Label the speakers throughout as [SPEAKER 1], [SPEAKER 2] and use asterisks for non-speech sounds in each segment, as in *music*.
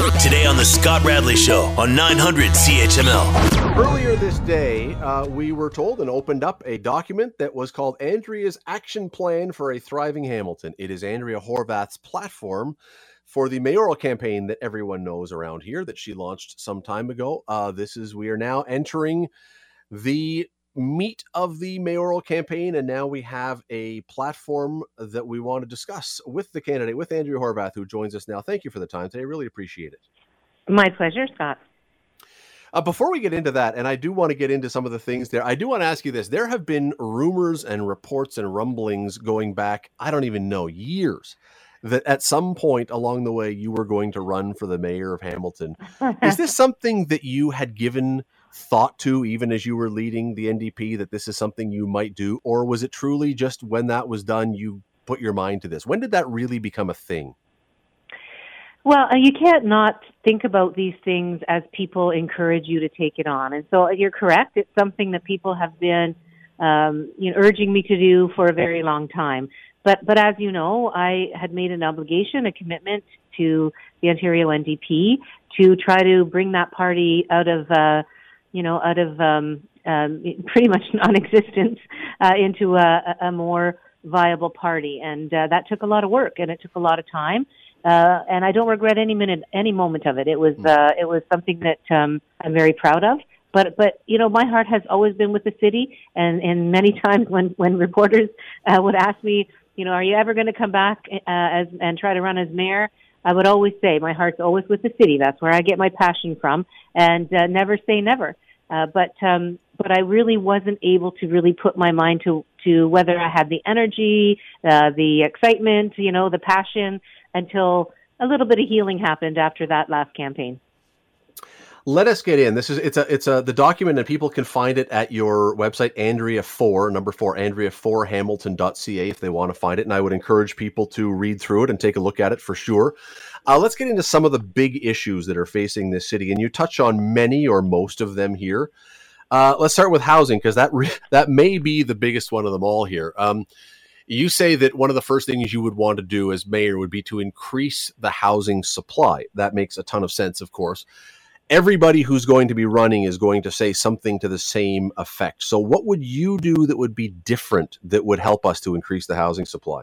[SPEAKER 1] Today on The Scott Radley Show on 900 CHML.
[SPEAKER 2] Earlier this day, uh, we were told and opened up a document that was called Andrea's Action Plan for a Thriving Hamilton. It is Andrea Horwath's platform for the mayoral campaign that everyone knows around here that she launched some time ago. Uh, this is, we are now entering the meat of the mayoral campaign, and now we have a platform that we want to discuss with the candidate, with Andrew Horwath, who joins us now. Thank you for the time today. Really appreciate it.
[SPEAKER 3] My pleasure, Scott.
[SPEAKER 2] Uh, before we get into that, and I do want to get into some of the things there, I do want to ask you this. There have been rumors and reports and rumblings going back, I don't even know, years, that at some point along the way you were going to run for the mayor of Hamilton. Is *laughs* this something that you had given thought to, even as you were leading the NDP, that this is something you might do? Or was it truly just when that was done, you put your mind to this? When did that really become a thing?
[SPEAKER 3] Well, uh, you can't not think about these things as people encourage you to take it on. And so you're correct. It's something that people have been, um, you know, urging me to do for a very long time. But, but as you know, I had made an obligation, a commitment to the Ontario NDP to try to bring that party out of, uh, you know, out of um, um, *laughs* pretty much non-existence uh, into a, a more viable party. And uh, that took a lot of work and it took a lot of time uh, and I don't regret any minute, any moment of it. It was, hmm. uh, it was something that um, I'm very proud of. But, but you know, my heart has always been with the city, and and many *laughs* times when when reporters uh, would ask me, you know, are you ever going to come back uh, as and try to run as mayor? I would always say my heart's always with the city. That's where I get my passion from, and uh, never say never. Uh, but um, but I really wasn't able to really put my mind to to whether I had the energy, uh, the excitement, you know, the passion until a little bit of healing happened after that last campaign.
[SPEAKER 2] Let us get in. This is it's a it's a the document and people can find it at your website Andrea four number four Andrea four Hamilton.ca if they want to find it. And I would encourage people to read through it and take a look at it for sure. Uh, let's get into some of the big issues that are facing this city, and you touch on many or most of them here. Uh, let's start with housing because that re- *laughs* that may be the biggest one of them all here. Um, you say that one of the first things you would want to do as mayor would be to increase the housing supply. That makes a ton of sense, of course. Everybody who's going to be running is going to say something to the same effect. So, what would you do that would be different that would help us to increase the housing supply?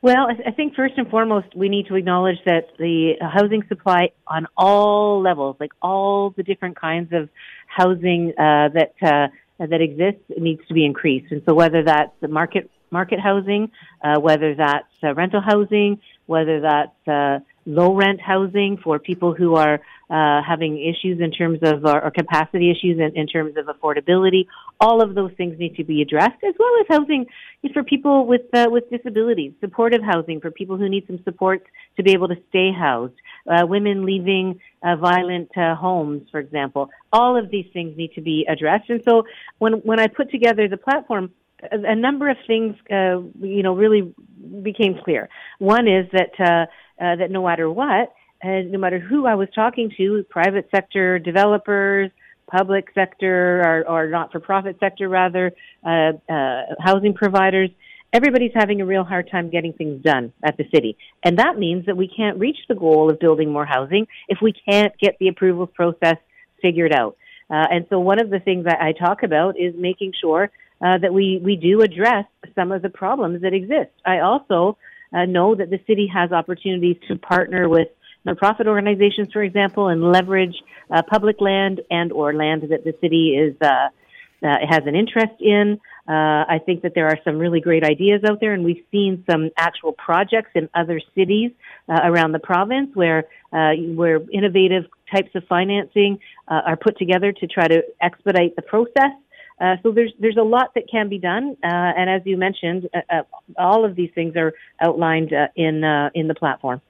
[SPEAKER 3] Well, I think first and foremost, we need to acknowledge that the housing supply on all levels, like all the different kinds of housing uh, that uh, that exists needs to be increased. And so whether that's the market market housing, uh, whether that's uh, rental housing, whether that's uh, low rent housing for people who are uh, having issues in terms of or, capacity issues in, in, terms of affordability. All of those things need to be addressed, as well as housing for people with uh, with disabilities, supportive housing for people who need some support to be able to stay housed, uh, women leaving uh, violent uh, homes, for example. All of these things need to be addressed. And so, when when I put together the platform, a, a number of things, uh, you know, really became clear. One is that that no matter what and no matter who I was talking to, private sector developers, public sector or, or not-for-profit sector rather, uh, uh, housing providers, everybody's having a real hard time getting things done at the city. And that means that we can't reach the goal of building more housing if we can't get the approvals process figured out. Uh, and so one of the things that I talk about is making sure uh, that we, we do address some of the problems that exist. I also uh, know that the city has opportunities to partner with nonprofit organizations, for example, and leverage uh, public land and or land that the city is uh, uh, has an interest in. Uh, I think that there are some really great ideas out there, and we've seen some actual projects in other cities uh, around the province where uh, where innovative types of financing are put together to try to expedite the process. Uh, so there's there's a lot that can be done, uh, and as you mentioned, uh, all of these things are outlined in in the platform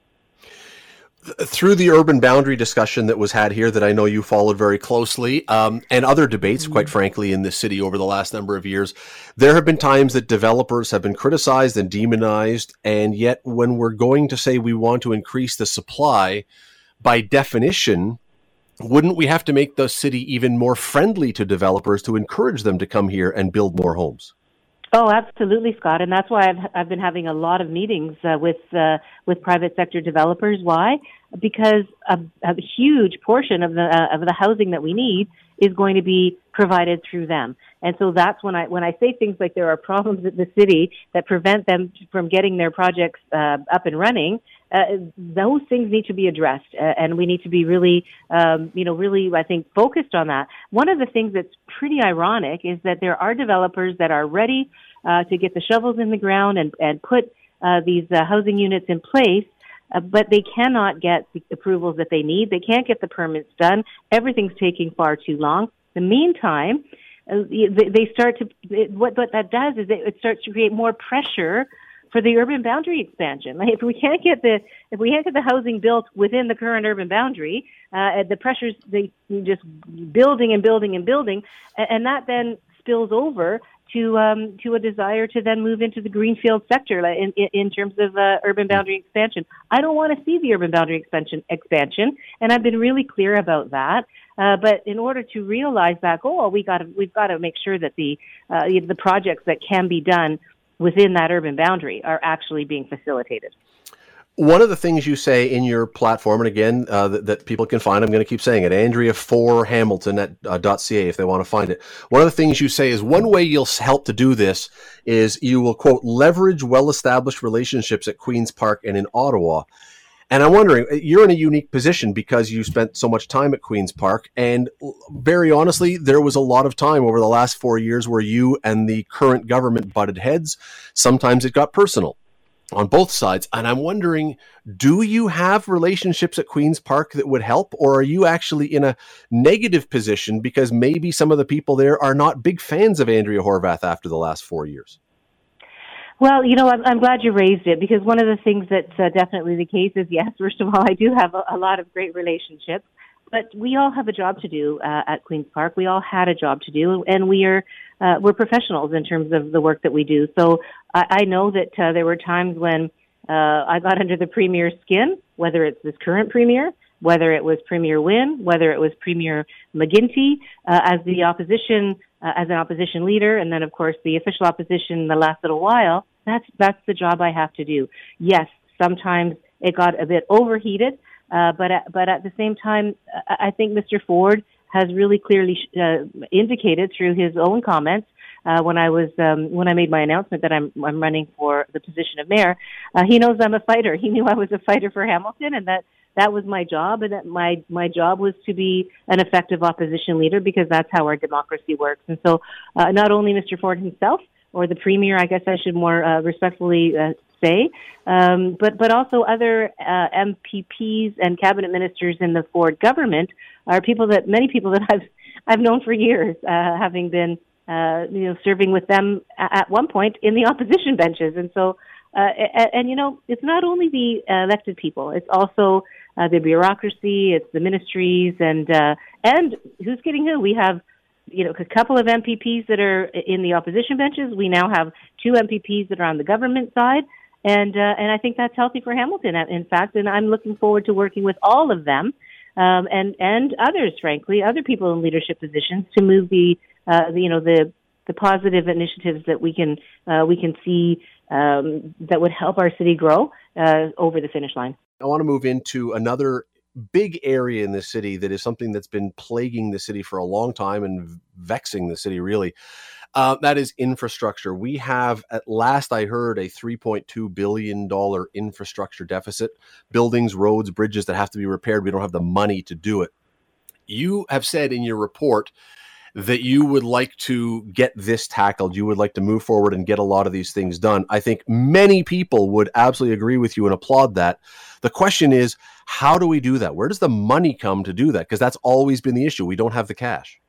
[SPEAKER 2] through the urban boundary discussion that was had here that I know you followed very closely, um, and other debates, quite mm-hmm. frankly, in this city over the last number of years, there have been times that developers have been criticized and demonized. And yet, when we're going to say we want to increase the supply, by definition, wouldn't we have to make the city even more friendly to developers to encourage them to come here and build more homes?
[SPEAKER 3] Oh, absolutely, Scott, and that's why I've I've been having a lot of meetings uh, with uh, with private sector developers. Why? Because a, a huge portion of the uh, of the housing that we need is going to be provided through them, and so that's when I when I say things like there are problems at the city that prevent them from getting their projects uh, up and running. Uh, those things need to be addressed, uh, and we need to be really, um, you know, really, I think, focused on that. One of the things that's pretty ironic is that there are developers that are ready uh, to get the shovels in the ground and, and put uh, these uh, housing units in place, but they cannot get the approvals that they need. They can't get the permits done. Everything's taking far too long. In the meantime, they start to what what that does is it starts to create more pressure for the urban boundary expansion. Like if we can't get the if we can't get the housing built within the current urban boundary, uh, the pressures they just building and building and building, and that then spills over to um, to a desire to then move into the greenfield sector in, in, in terms of uh, urban boundary expansion. I don't want to see the urban boundary expansion expansion, and I've been really clear about that. Uh, but in order to realize that goal, we got we've got to make sure that the uh, the projects that can be done within that urban boundary are actually being facilitated.
[SPEAKER 2] One of the things you say in your platform, and again, uh, that, that, people can find, I'm going to keep saying it, Andrea for Hamilton at uh, .ca if they want to find it. One of the things you say is one way you'll help to do this is you will quote leverage well-established relationships at Queens Park and in Ottawa. And I'm wondering, uh, you're in a unique position because you spent so much time at Queens Park, and very honestly, there was a lot of time over the last four years where you and the current government butted heads. Sometimes it got personal on both sides. And I'm wondering, do you have relationships at Queen's Park that would help, or are you actually in a negative position because maybe some of the people there are not big fans of Andrea Horwath after the last four years?
[SPEAKER 3] Well, you know, I'm, I'm glad you raised it because one of the things that's uh, definitely the case is *laughs* yes, first of all, I do have a, a lot of great relationships but we all have a job to do uh, at Queens Park. We all had a job to do, and we are uh, we're professionals in terms of the work that we do. So I, I know that uh, there were times when uh, I got under the premier's skin, whether it's this current premier, whether it was Premier Wynne, whether it was Premier McGuinty, uh, as the opposition, uh, as an opposition leader, and then of course the official opposition in the last little while. That's that's the job I have to do. Yes, sometimes it got a bit overheated. Uh, but at, but at the same time, I think Mr. Ford has really clearly uh, indicated through his own comments uh, when I was um, when I made my announcement that I'm I'm running for the position of mayor. Uh, he knows I'm a fighter. He knew I was a fighter for Hamilton, and that that was my job, and that my my job was to be an effective opposition leader because that's how our democracy works. And so, uh, not only Mr. Ford himself or the premier, I guess I should more uh, respectfully uh, say, um, but but also other uh, MPPs and cabinet ministers in the Ford government are people that many people that *laughs* I've I've known for years, uh, having been uh, you know serving with them at one point in the *laughs* opposition benches, and so. Uh, and, and you know, it's not only the elected people; it's also the bureaucracy, it's the ministries, and and who's getting who. We have you know, a couple of MPPs that are in the opposition benches. We now have two MPPs that are on the government side and uh, and I think that's healthy for Hamilton. In fact, and I'm looking forward to working with all of them, um, and and others, frankly, other people in leadership positions to move the, uh, the you know the the positive initiatives that we can uh, we can see um, that would help our city grow uh, over the finish line.
[SPEAKER 2] I want to move into another big area in the city that is something that's been plaguing the city for a long time and vexing the city really uh, that is infrastructure. We have, at last I heard, a $3.2 billion infrastructure deficit. Buildings, roads, bridges that have to be repaired. We don't have the money to do it. You have said in your report that you would like to get this tackled. You would like to move forward and get a lot of these things done. I think many people would absolutely agree with you and applaud that. The question is, how do we do that? Where does the money come to do that? Because that's always been the issue. We don't have the cash.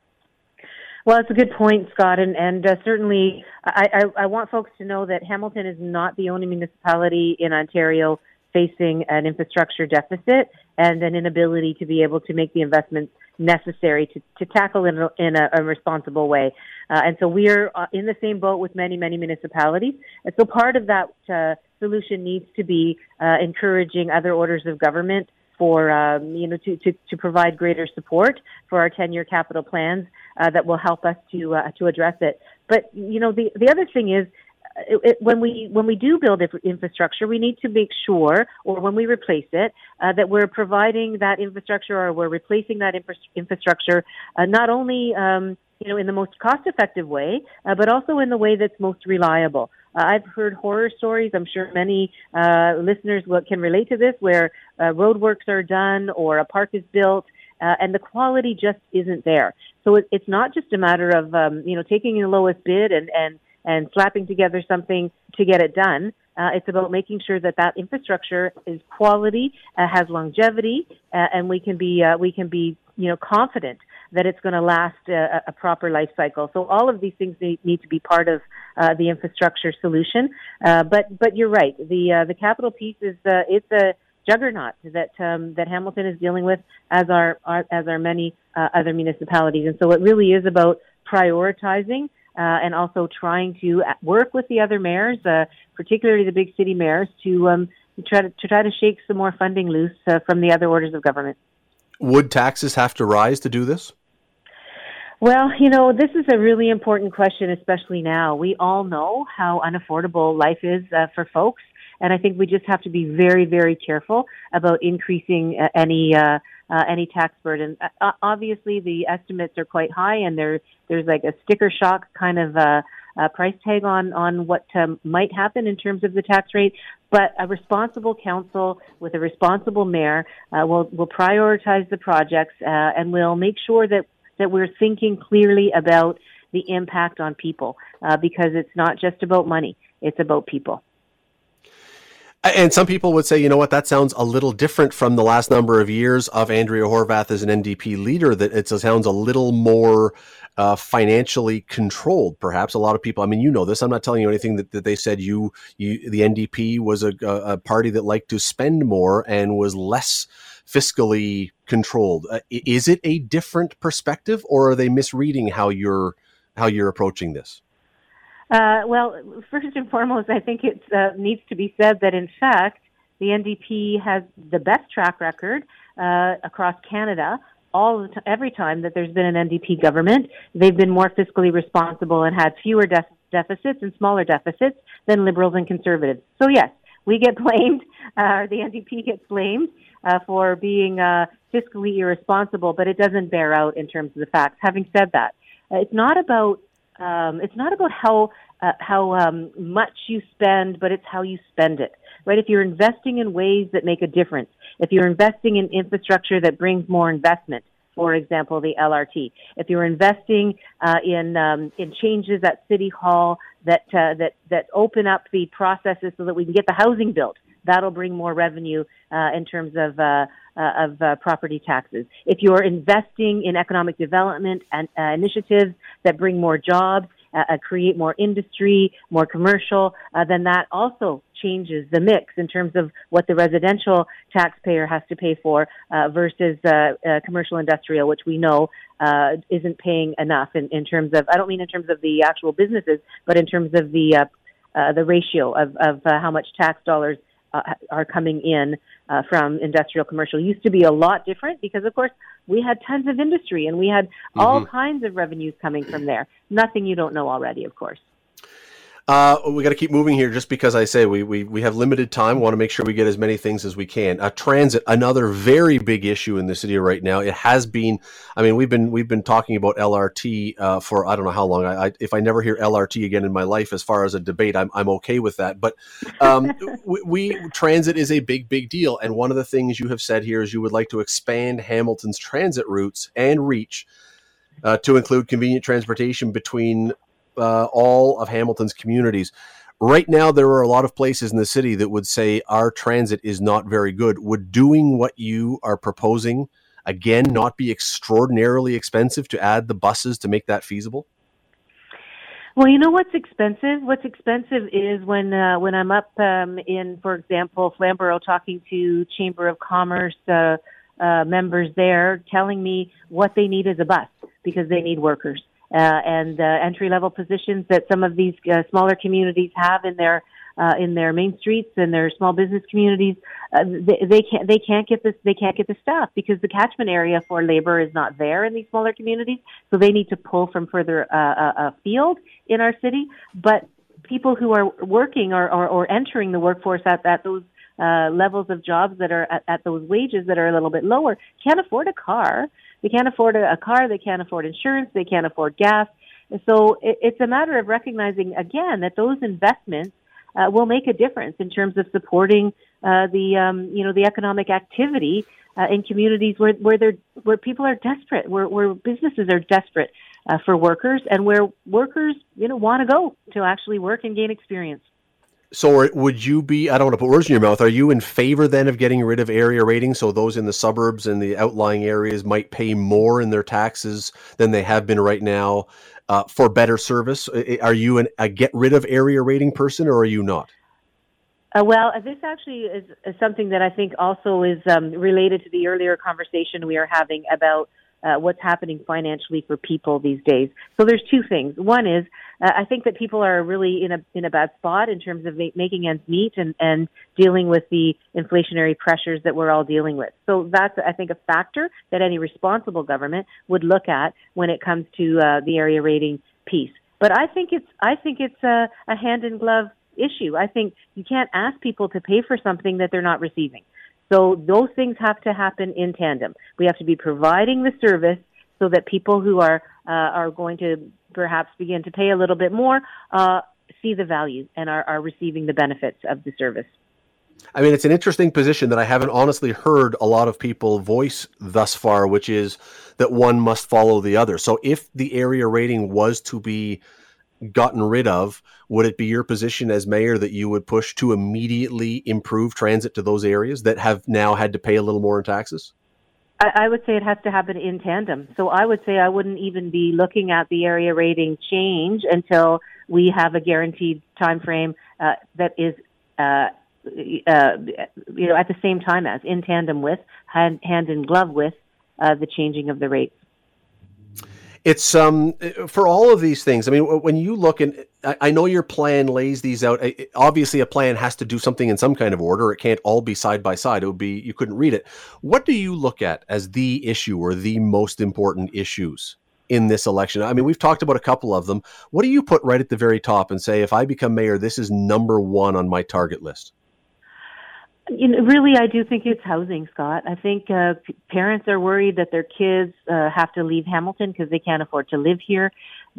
[SPEAKER 3] Well, it's a good point, Scott, and and uh, certainly I, I, I want folks to know that Hamilton is not the only municipality in Ontario facing an infrastructure deficit and an inability to be able to make the investments necessary to, to tackle in, a, in a, a responsible way. Uh, and so we are uh, in the same boat with many, many municipalities. And so part of that uh, solution needs to be uh, encouraging other orders of government for um, you know to, to, to provide greater support for our 10 year capital plans uh, that will help us to uh, to address it. but you know, the the other thing is it, when we when we do build infrastructure, we need to make sure, or when we replace it, uh, that we're providing that infrastructure or we're replacing that infra- infrastructure uh, not only um, you know in the most cost-effective way, uh, but also in the way that's most reliable. Uh, I've heard horror stories. I'm sure many uh, listeners can relate to this, where uh, roadworks are done or a park is built. and the quality just isn't there. So it, it's not just a matter of um, you know taking the lowest bid and, and and slapping together something to get it done. Uh, it's about making sure that that infrastructure is quality, uh, has longevity, uh, and we can be uh, we can be you know confident that it's going to last a, a, proper life cycle. So all of these things need, need to be part of uh, the infrastructure solution. Uh, but but you're right. The the capital piece is it's a juggernaut that um, that Hamilton is dealing with, as are, are as are many other municipalities. And so it really is about prioritizing uh, and also trying to work with the other mayors, uh, particularly the big city mayors, to um, try to, to try to shake some more funding loose uh, from the other orders of government.
[SPEAKER 2] Would taxes have to rise to do this?
[SPEAKER 3] Well, you know, this is a really important question, especially now. We all know how unaffordable life is uh, for folks. And I think we just have to be very, very careful about increasing uh, any uh, uh, any tax burden. Uh, obviously, the estimates are quite high, and there there's like a sticker shock kind of uh, uh, price tag on on what um, might happen in terms of the tax rate. But a responsible council with a responsible mayor uh, will will prioritize the projects uh, and will make sure that that we're thinking clearly about the impact on people uh, because it's not just about money; it's about people.
[SPEAKER 2] And some people would say, you know what, that sounds a little different from the last number of years of Andrea Horwath as an NDP leader, that it sounds a little more uh, financially controlled, perhaps. A lot of people, I mean, you know this. I'm not telling you anything that, that they said you, you, the NDP was a, a party that liked to spend more and was less fiscally controlled. Uh, is it a different perspective or are they misreading how you're, how you're approaching this?
[SPEAKER 3] Uh, well, first and foremost, I think it uh, needs to be said that in fact, the NDP has the best track record uh, across Canada. All t- every time that there's been an NDP government, they've been more fiscally responsible and had fewer def- deficits and smaller deficits than Liberals and Conservatives. So yes, we get *laughs* blamed. Uh, the NDP gets blamed uh, for being uh, fiscally irresponsible, but it doesn't bear out in terms of the facts. Having said that, it's not about um, it's not about how uh, how um, much you spend, but it's how you spend it. Right? If you're investing in ways that make a difference, if you're investing in infrastructure that brings more investment, for example, the LRT. If you're investing uh, in um, in changes at City Hall that uh, that that open up the processes so that we can get the housing built, that'll bring more revenue uh, in terms of uh, uh, of uh, property taxes. If you're investing in economic development and uh, initiatives that bring more jobs, uh, uh, create more industry, more commercial, then that also changes the mix in terms of what the residential taxpayer has to pay for versus commercial industrial, which we know isn't paying enough in, in terms of, I don't mean in terms of the actual businesses, but in terms of the uh, the ratio of, of uh, how much tax dollars uh, are coming in uh, from industrial commercial. Used to be a lot different because of course we had tons of industry and we had mm-hmm. all kinds of revenues coming from there. Nothing you don't know already of course
[SPEAKER 2] uh, we got to keep moving here just because I say we, we, we have limited time. We want to make sure we get as many things as we can. Uh, transit, another very big issue in the city right now. It has been, I mean, we've been, we've been talking about LRT, uh, for, I don't know how long I, I, if I never hear LRT again in my life, as far as a debate, I'm, I'm okay with that. But, um, *laughs* we, we, transit is a big, big deal. And one of the things you have said here is you would like to expand Hamilton's transit routes and reach uh, to include convenient transportation between uh, all of Hamilton's communities. Right now, there are a lot of places in the city that would say our transit is not very good. Would doing what you are proposing again not be extraordinarily expensive to add the buses to make that feasible?
[SPEAKER 3] Well, you know what's expensive? What's expensive is when uh, when I'm up um, in, for example, Flamborough, talking to Chamber of Commerce uh, uh, members there, telling me what they need is a bus because they need workers and uh, entry level positions that some of these uh, smaller communities have in their uh, in their main streets and their small business communities, uh, they, they can't they can't get this they can't get the staff because the catchment area for labor is not there in these smaller communities. So they need to pull from further uh, uh, afield in our city. But people who are working or, or, or entering the workforce at, at those uh, levels of jobs that are at, at those wages that are a little bit lower can't afford a car. They can't afford a, a car. They can't afford insurance. They can't afford gas. And so it, it's a matter of recognizing again that those investments uh, will make a difference in terms of supporting uh, the um, you know the economic activity uh, in communities where where they're where people are desperate, where where businesses are desperate uh, for workers, and where workers you know want to go to actually work and gain experience.
[SPEAKER 2] So, would you be? I don't want to put words in your mouth. Are you in favor then of getting rid of area rating so those in the suburbs and the outlying areas might pay more in their taxes than they have been right now uh, for better service? Are you an, a get rid of area rating person, or are you not?
[SPEAKER 3] Uh, well, uh, this actually is, is, something that I think also is um, related to the earlier conversation we are having about uh, what's happening financially for people these days. So there's two things. One is uh, I think that people are really in a in a bad spot in terms of ma- making ends meet and and dealing with the inflationary pressures that we're all dealing with. So that's I think a factor that any responsible government would look at when it comes to uh, the area rating piece. But I think it's I think it's a, a hand in glove issue. I think you can't ask people to pay for something that they're not receiving. So those things have to happen in tandem. We have to be providing the service so that people who are uh, are going to perhaps begin to pay a little bit more uh, see the value and are, are receiving the benefits of the service.
[SPEAKER 2] I mean, it's an interesting position that I haven't honestly heard a lot of people voice thus far, which is that one must follow the other. So, if the area rating was to be gotten rid of, would it be your position as mayor that you would push to immediately improve transit to those areas that have now had to pay a little more in taxes?
[SPEAKER 3] I, would say it has to happen in tandem. So I would say I wouldn't even be looking at the area rating change until we have a guaranteed time frame uh, that is, uh, uh, you know, at the same time as, in tandem with, hand, hand in glove with, uh, the changing of the rates
[SPEAKER 2] it's um for all of these things. I mean, when you look and I know your plan lays these out. Obviously, a plan has to do something in some kind of order. It can't all be side by side. It would be you couldn't read it. What do you look at as the issue or the most important issues in this election? I mean, we've talked about a couple of them. What do you put right at the very top and say, if I become mayor, this is number one on my target list?
[SPEAKER 3] You know, really, I do think it's housing, Scott. I think uh, p- parents are worried that their kids uh, have to leave Hamilton because they can't afford to live here.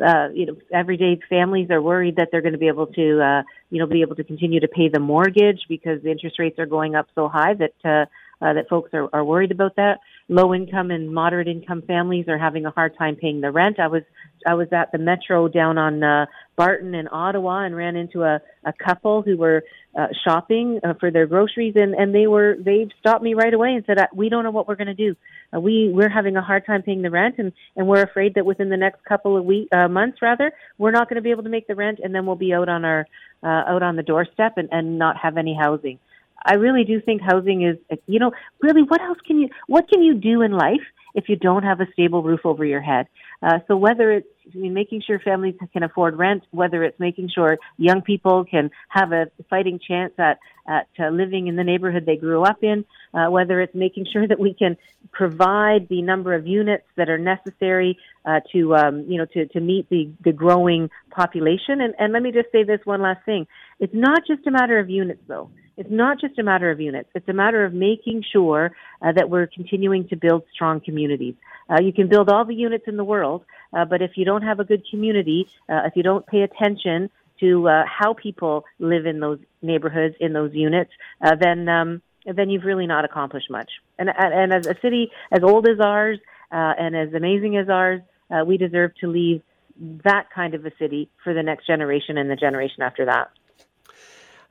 [SPEAKER 3] Uh, you know, everyday families are worried that they're going to be able to, uh, you know, be able to continue to pay the mortgage because the interest rates are going up so high that uh, uh, that folks are, are worried about that. Low income and moderate income families are having a hard time paying the rent. I was I was at the metro down on uh, Barton in Ottawa and ran into a, a couple who were uh, shopping uh, for their groceries and, and they were they stopped me right away and said we don't know what we're going to do. Uh, we we're having a hard time paying the rent and and we're afraid that within the next couple of week uh, months rather we're not going to be able to make the rent and then we'll be out on our uh, out on the doorstep and, and not have any housing. I really do think housing is, you know, really what else can you, what can you do in life if you don't have a stable roof over your head? Uh, so whether it's I mean, making sure families can afford rent, whether it's making sure young people can have a fighting chance at, at uh, living in the neighborhood they grew up in, uh, whether it's making *laughs* sure that we can provide the number of units that are necessary uh, to, um, you know, to, to meet the, the growing population. And, and let me just say this one last thing. It's not just a matter of units, though. It's not just a matter of units. It's a matter of making sure uh, that we're continuing to build strong communities. Uh, you can build all the units in the world, uh, but if you don't have a good community, uh, if you don't pay attention to uh, how people live in those neighborhoods, in those units, uh, then um, then you've really not accomplished much. And, and as a city as old as ours uh, and as amazing as ours, uh, we deserve to leave that kind of a city for the next generation and the generation after that.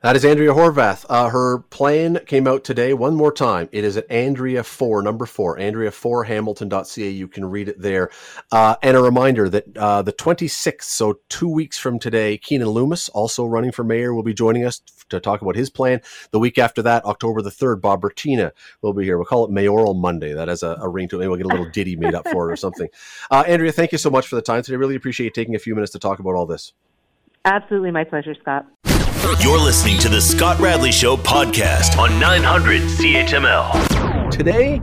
[SPEAKER 2] That is Andrea Horwath. Uh, her plan came out today. One more time. It is at Andrea 4, number 4, Andrea4Hamilton.ca. You can read it there. Uh, and a reminder that uh, the 26th, so two weeks from today, Keanin Loomis, also running for mayor, will be joining us to talk about his plan. The week after that, October the 3rd, Bob Bratina will be here. We'll call it Mayoral Monday. That has a, a ring to it. Maybe we'll get a little ditty made up for it or something. *laughs* Uh, Andrea, thank you so much for the time today. Really appreciate you taking a few minutes to talk about all this.
[SPEAKER 3] Absolutely my pleasure, Scott.
[SPEAKER 1] You're listening to the Scott Radley Show podcast on 900 CHML.
[SPEAKER 2] Today,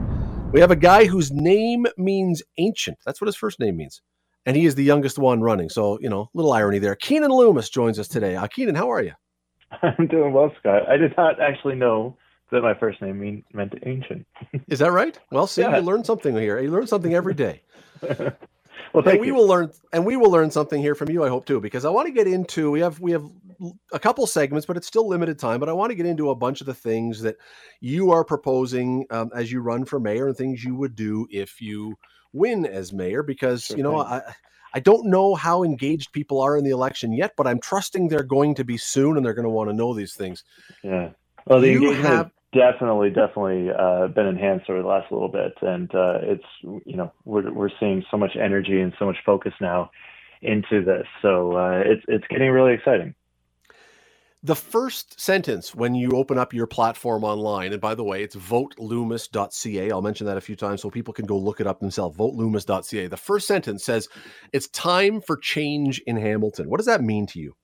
[SPEAKER 2] we have a guy whose name means ancient. That's what his first name means. And he is the youngest one running. So, you know, little irony there. Keanin Loomis joins us today. Uh, Keanin, how are you? *laughs*
[SPEAKER 4] I'm doing well, Scott. I did not actually know that my first name mean, meant ancient. *laughs*
[SPEAKER 2] Is that right? Well, see, yeah. you learn something here. You learn something every day. *laughs*
[SPEAKER 4] well, and
[SPEAKER 2] we
[SPEAKER 4] you.
[SPEAKER 2] will learn, and we will learn something here from you. I hope too, because I want to get into. We have we have a couple segments, but it's still limited time. But I want to get into a bunch of the things that you are proposing um, as you run for mayor, and things you would do if you win as mayor. Because sure you know, I I don't know how engaged people are in the election yet, but I'm trusting they're going to be soon, and they're going to want to know these things.
[SPEAKER 4] Yeah. Well, the you engagement have, definitely, definitely uh, been enhanced over the last little bit, and uh, it's you know we're we're seeing so much energy and so much focus now into this, so uh, it's it's getting really exciting
[SPEAKER 2] the first sentence when you open up your platform online, and by the way, it's voteloomis.ca. I'll mention that a few times so people can go look it up themselves. Voteloomis.ca. The first sentence says, It's time for change in Hamilton. What does that mean to you?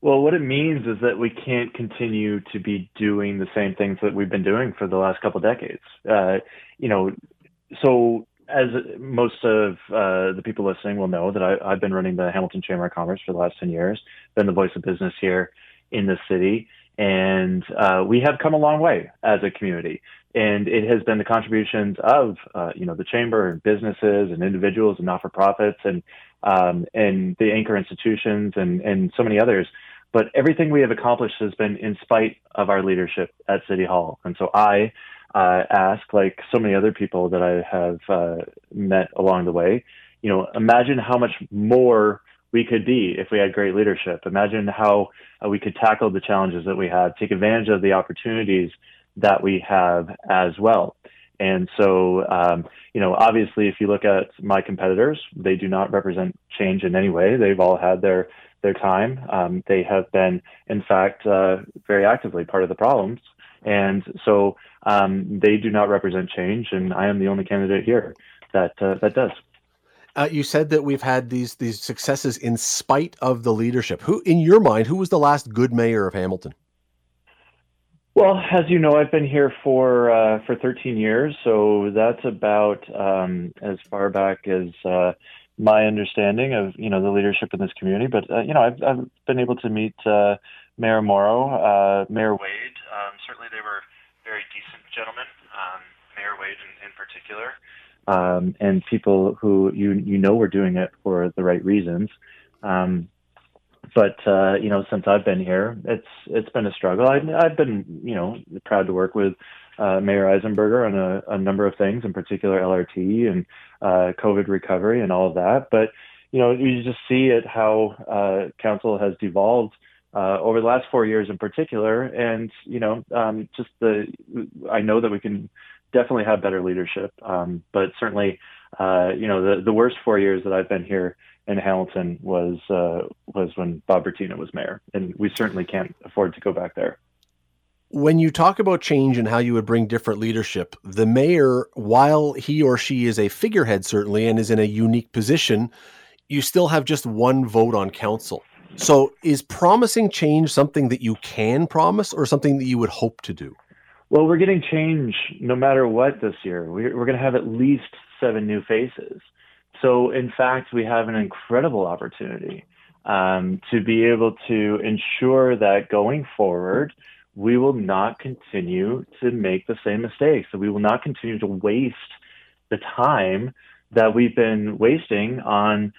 [SPEAKER 4] Well, what it means is that we can't continue to be doing the same things that we've been doing for the last couple decades. Uh, you know, so as most of uh, the people listening will know, that I, have been running the Hamilton Chamber of Commerce for the last 10 years, been the voice of business here in the city. And uh, we have come a long way as a community. And it has been the contributions of, uh, you know, the chamber and businesses and individuals and not-for-profits and, um, and the anchor institutions and, and so many others. But everything we have accomplished has been in spite of our leadership at City Hall. And so I, uh, ask, like so many other people that I have uh, met along the way, you know, imagine how much more we could be if we had great leadership. Imagine how uh, we could tackle the challenges that we have, take advantage of the opportunities that we have as well. And so, um, you know, obviously, if you look at my competitors, they do not represent change in any way. They've all had their their time. Um, they have been, in fact, uh, very actively part of the problems. And so um, they do not represent change, and I am the only candidate here that uh, that does.
[SPEAKER 2] Uh, you said that we've had these these successes in spite of the leadership. Who, in your mind, who was the last good mayor of Hamilton?
[SPEAKER 4] Well, as you know, I've been here for uh, for 13 years, so that's about um, as far back as uh, my understanding of you know the leadership in this community. But uh, you know, I've, I've been able to meet uh, Mayor Morrow, uh, Mayor Wade. Um, certainly, they were very decent gentlemen, um, Mayor Wade in, in particular, um, and people who you you know were doing it for the right reasons. Um, but uh, you know, since I've been here, it's it's been a struggle. I, I've been you know proud to work with uh, Mayor Eisenberger on a, a, number of things, in particular LRT and uh, COVID recovery and all of that. But you know, you just see it how uh, council has devolved uh, over the last four years in particular. And, you know, um, just the, I know that we can definitely have better leadership. Um, but certainly, uh, you know, the, the worst four years that I've been here in Hamilton was, uh, was when Bob Bratina was mayor. And we certainly can't afford to go back there.
[SPEAKER 2] When you talk about change and how you would bring different leadership, the mayor, while he or she is a figurehead, certainly, and is in a unique position, you still have just one vote on council. So, is promising change something that you can promise or something that you would hope to do?
[SPEAKER 4] Well, we're getting change no matter what this year. We're, we're going to have at least seven new faces. So, in fact, we have an incredible opportunity um, to be able to ensure that going forward, we will not continue to make the same mistakes, we will not continue to waste the time that we've been wasting on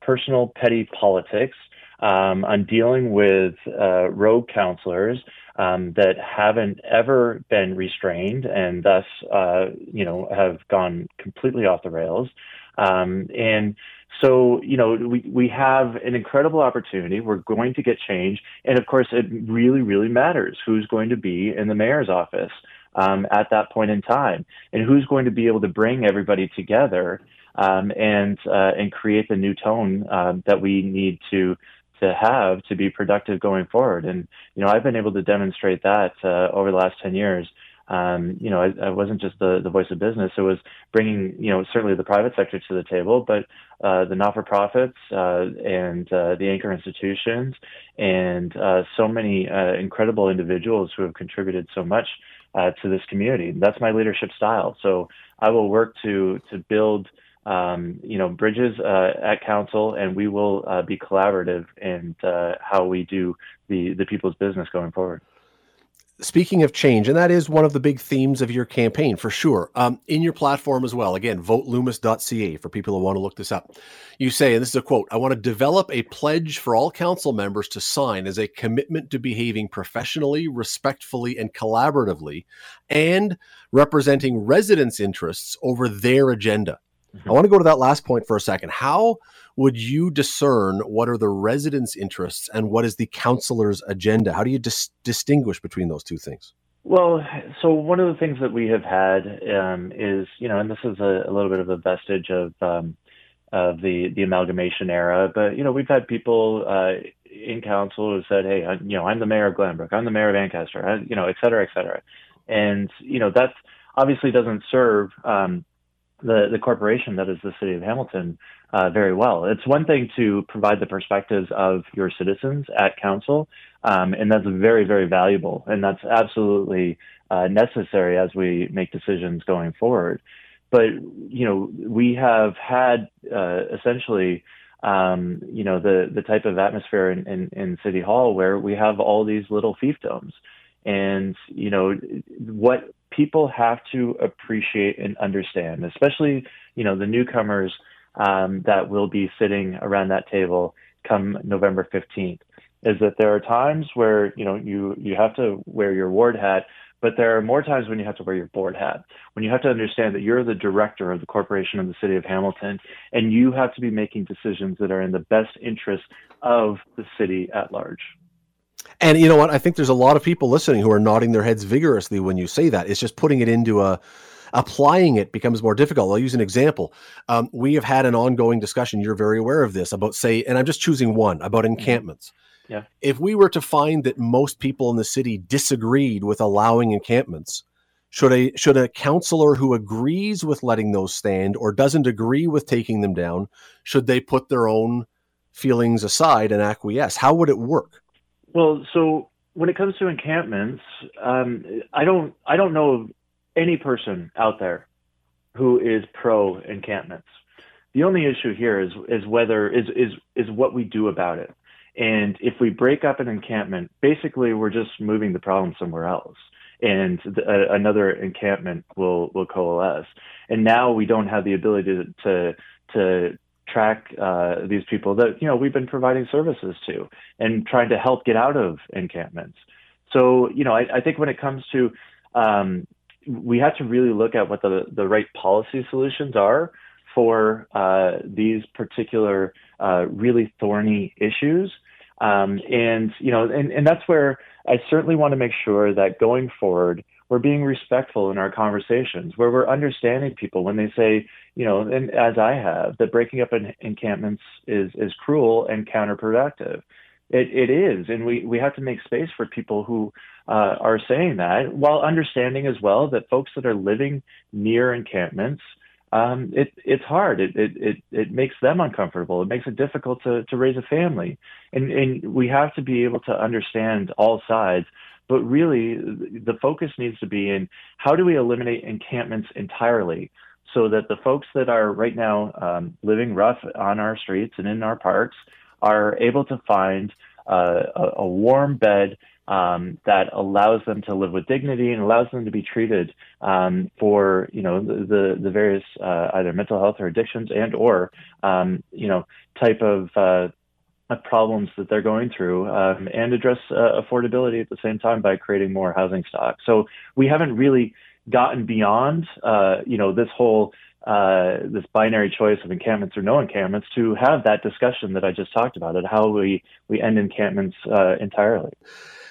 [SPEAKER 4] personal petty politics um, on dealing with uh, rogue counselors um, that haven't ever been restrained and thus, uh, you know, have gone completely off the rails. Um, and so, you know, we, we have an incredible opportunity. We're going to get change. And of course, it really, really matters who's going to be in the mayor's office um, at that point in time and who's going to be able to bring everybody together um, and uh, and create the new tone uh, that we need to to have to be productive going forward. And you know, I've been able to demonstrate that uh, over the last ten years um, you know, I, I, wasn't just the, the voice of business. It was bringing, you know, certainly the private sector to the table, but uh, the not-for-profits uh, and uh, the anchor institutions and uh, so many uh, incredible individuals who have contributed so much uh, to this community. That's my leadership style. So I will work to to build. Um, you know, bridges at council, and we will be collaborative in how we do the the people's business going forward
[SPEAKER 2] speaking of change, and that is one of the big themes of your campaign for sure, um, in your platform as well. Again, voteloomis.ca for people who want to look this up. You say, and this is a quote I want to develop a pledge for all council members to sign as a commitment to behaving professionally, respectfully, and collaboratively, and representing residents' interests over their agenda. I want to go to that last point for a second. How would you discern what are the residents' interests and what is the councillor's agenda? How do you dis- distinguish between those two things?
[SPEAKER 4] Well, so one of the things that we have had um, is, you know, and this is a, a, little bit of a vestige of um, of the the amalgamation era, but you know, we've had people uh, in council who said, "Hey, I, you know, I'm the mayor of Glanbrook, I'm the mayor of Ancaster, I, you know, et cetera, et cetera," and you know, that obviously doesn't serve um, the the corporation that is the city of Hamilton uh, very well. It's one thing to provide the perspectives of your citizens at council, um, and that's very very valuable, and that's absolutely uh, necessary as we make decisions going forward. But you know, we have had uh, essentially. Um, you know the the type of atmosphere in, in, in City Hall where we have all these little fiefdoms, and you know what people have to appreciate and understand, especially you know the newcomers um, that will be sitting around that table come November 15th, is that there are times where you know you you have to wear your ward hat, but there are more times when you have to wear your board hat. When you have to understand that you're the director of the corporation of the city of Hamilton, and you have to be making decisions that are in the best interest of the city at large.
[SPEAKER 2] And you know what? I think there's a lot of people listening who are nodding their heads vigorously when you say that. It's just putting it into a applying it becomes more difficult. I'll use an example. Um, we have had an ongoing discussion. You're very aware of this about say, and I'm just choosing one about mm-hmm. encampments.
[SPEAKER 4] Yeah.
[SPEAKER 2] If we were to find that most people in the city disagreed with allowing encampments, should a should a councillor who agrees with letting those stand or doesn't agree with taking them down, should they put their own feelings aside and acquiesce? How would it work?
[SPEAKER 4] Well, so when it comes to encampments, um, I don't I don't know of any person out there who is pro encampments. The only issue here is is whether is is is what we do about it. And if we break up an encampment, basically we're just moving the problem somewhere else, and uh, another encampment will will coalesce. And now we don't have the ability to to, to track uh, these people that you know we've been providing services to and trying to help get out of encampments. So you know, I, I think when it comes to um, we have to really look at what the the right policy solutions are for uh, these particular uh, really thorny issues. Um, and you know, and, and that's where I certainly want to make sure that going forward, we're being respectful in our conversations, where we're understanding people when they say, you know, and as I have, that breaking up encampments is is cruel and counterproductive. It, it is, and we, we have to make space for people who uh, are saying that, while understanding as well that folks that are living near encampments, um, it, it's hard. It, it, it, it makes them uncomfortable. It makes it difficult to, to raise a family. And, and we have to be able to understand all sides but really, the focus needs to be in how do we eliminate encampments entirely so that the folks that are right now um, living rough on our streets and in our parks are able to find uh, a, a, warm bed um, that allows them to live with dignity and allows them to be treated um, for you know the the, various uh, either mental health or addictions and or um, you know type of uh, problems that they're going through um, and address uh, affordability at the same time by creating more housing stock. So we haven't really gotten beyond, uh, you know, this whole uh, this binary choice of encampments or no encampments to have that discussion that I just talked about at how we we end encampments uh, entirely.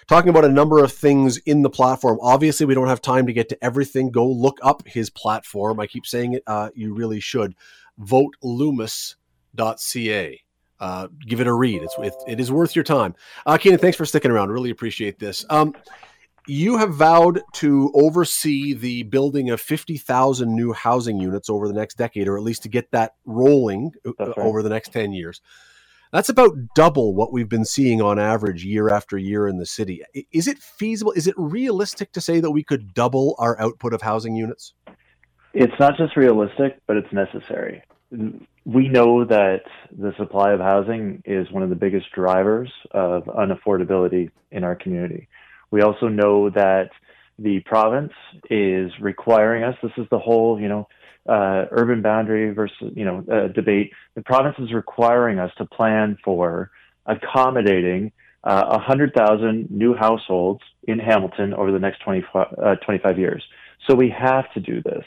[SPEAKER 2] Talking about a number of things in the platform. Obviously, we don't have time to get to everything. Go look up his platform. I keep saying it. Uh, you really should. VoteLoomis.ca uh, give it a read. It's it, it is worth your time. Uh, Keanin, thanks for sticking around. Really appreciate this. Um, you have vowed to oversee the building of 50,000 new housing units over the next decade, or at least to get that rolling uh, right. over the next 10 years. That's about double what we've been seeing on average year after year in the city. Is it feasible? Is it realistic to say that we could double our output of housing units?
[SPEAKER 4] It's not just realistic, but it's necessary. We know that the supply of housing is one of the biggest drivers of unaffordability in our community. We also know that the province is requiring us. This is the whole, you know, uh, urban boundary versus, you know, uh, debate. The province is requiring us to plan for accommodating uh, 100,000 new households in Hamilton over the next 20, uh, 25 years. So we have to do this.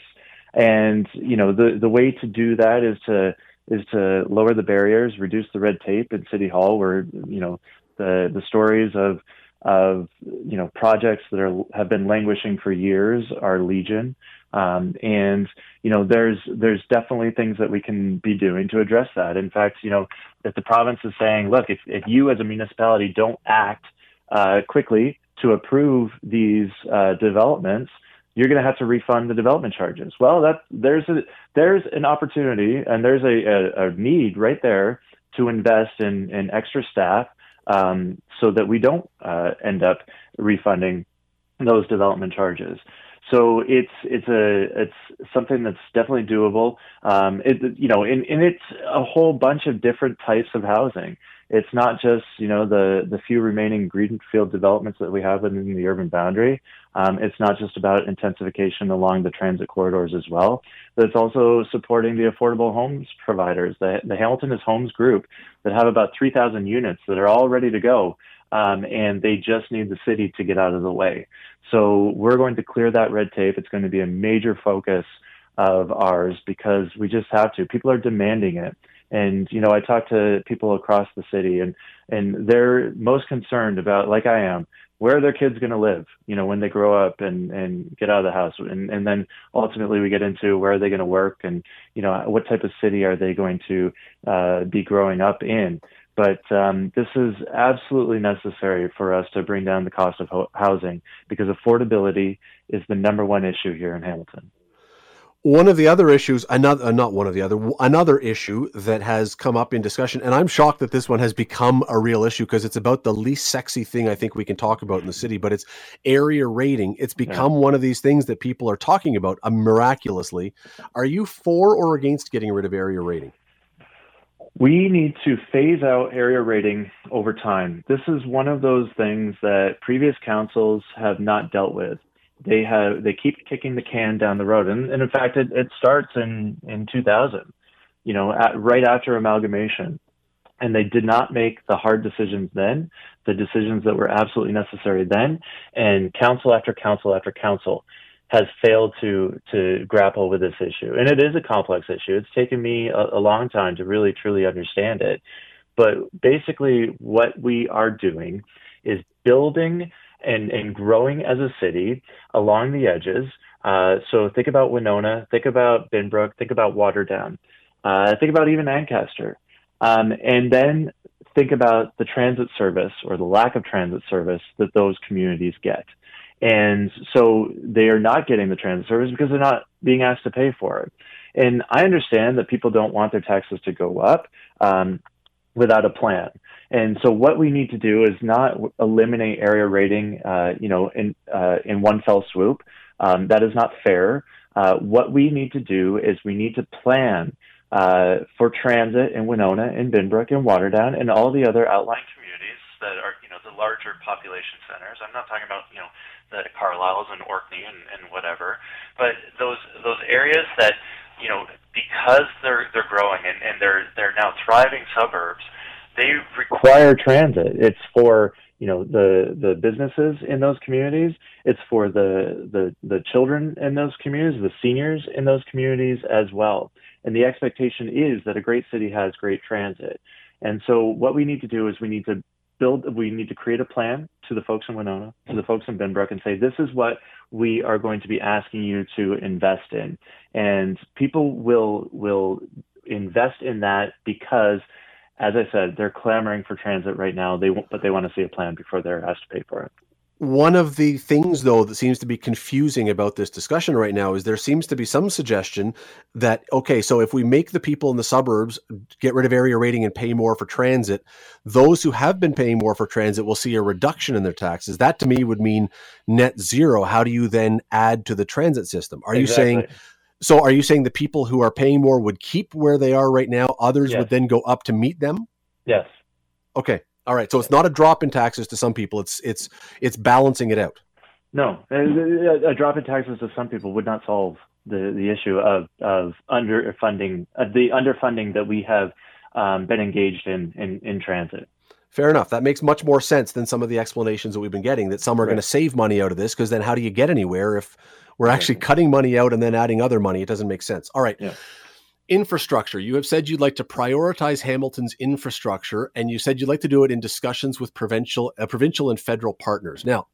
[SPEAKER 4] And, you know, the, the way to do that is to, is to lower the barriers, reduce the red tape in City Hall where, you know, the, the stories of of you know projects that are have been languishing for years are legion. Um, and you know there's there's definitely things that we can be doing to address that. In fact you know if the province is saying look if, if you as a municipality don't act uh, quickly to approve these uh, developments you're going to have to refund the development charges well that there's a there's an opportunity and there's a, a, a need right there to invest in, in extra staff um, so that we don't uh, end up refunding those development charges. So it's it's a it's something that's definitely doable. Um, it you know, and, and it's a whole bunch of different types of housing it's not just you know the the few remaining greenfield developments that we have within the urban boundary. Um, it's not just about intensification along the transit corridors as well, but it's also supporting the affordable homes providers. The, the Hamilton is Homes group that have about 3,000 units that are all ready to go, um, and they just need the city to get out of the way. So we're going to clear that red tape. It's going to be a major focus of ours because we just have to. People are demanding it. And you know, I talk to people across the city, and and they're most concerned about, like I am, where are their kids going to live? You know, when they grow up and and get out of the house, and and then ultimately we get into where are they going to work, and you know, what type of city are they going to uh, be growing up in? But um, this is absolutely necessary for us to bring down the cost of ho- housing because affordability is the number one issue here in Hamilton.
[SPEAKER 2] One of the other issues, another uh, not one of the other, another issue that has come up in discussion, and I'm shocked that this one has become a real issue because it's about the least sexy thing I think we can talk about in the city, but it's area rating. It's become yeah. one of these things that people are talking about uh, miraculously. Are you for or against getting rid of area rating?
[SPEAKER 4] We need to phase out area rating over time. This is one of those things that previous councils have not dealt with they have they keep kicking the can down the road, and, and in fact, it, it starts in in 2000, you know, at, right after amalgamation, and they did not make the hard decisions then, the decisions that were absolutely necessary then, and council after council after council has failed to to grapple with this issue, and it is a complex issue. It's taken me a, a long time to really truly understand it, but basically, what we are doing is building and, and growing as a city along the edges. Uh, so think about Winona, think about Binbrook, think about Waterdown, uh, think about even Ancaster. Um, and then think about the transit service or the lack of transit service that those communities get. And so they are not getting the transit service because they're not being asked to pay for it. And I understand that people don't want their taxes to go up um, without a plan. And so what we need to do is not eliminate area rating, uh, you know, in uh, in one fell swoop. Um, that is not fair. Uh, what we need to do is we need to plan uh, for transit in Winona, in Binbrook, in Waterdown, and all the other outlying communities that are, you know, the larger population centers. I'm not talking about, you know, the Carlisles and Orkney and, and whatever, but those those areas that, you know, because they're they're growing and, and they're they're now thriving suburbs they require transit. It's for you know the the businesses in those communities. It's for the the the children in those communities, the seniors in those communities as well. And the expectation is that a great city has great transit. And so what we need to do is we need to build we need to create a plan to the folks in Winona, to the folks in Binbrook and say this is what we are going to be asking you to invest in. And people will will invest in that because as I said, they're clamoring for transit right now. They but they want to see a plan before they're asked to pay for it.
[SPEAKER 2] One of the things, though, that seems to be confusing about this discussion right now is there seems to be some suggestion that, okay, so if we make the people in the suburbs get rid of area rating and pay more for transit, those who have been paying more for transit will see a reduction in their taxes. That to me would mean net zero. How do you then add to the transit system? Are exactly. you saying so? Are you saying the people who are paying more would keep where they are right now? Others yes. would then go up to meet them?
[SPEAKER 4] Yes.
[SPEAKER 2] Okay. All right, so it's not a drop in taxes to some people. It's it's it's balancing it out.
[SPEAKER 4] No, a, drop in taxes to some people would not solve the the issue of of underfunding uh, the underfunding that we have um, been engaged in, in in transit.
[SPEAKER 2] Fair enough. That makes much more sense than some of the explanations that we've been getting. That some are right. going to save money out of this because then how do you get anywhere if we're actually cutting money out and then adding other money? It doesn't make sense. All right.
[SPEAKER 4] Yeah
[SPEAKER 2] infrastructure. You have said you'd like to prioritize Hamilton's infrastructure, and you said you'd like to do it in discussions with provincial, uh, provincial and federal partners. Now,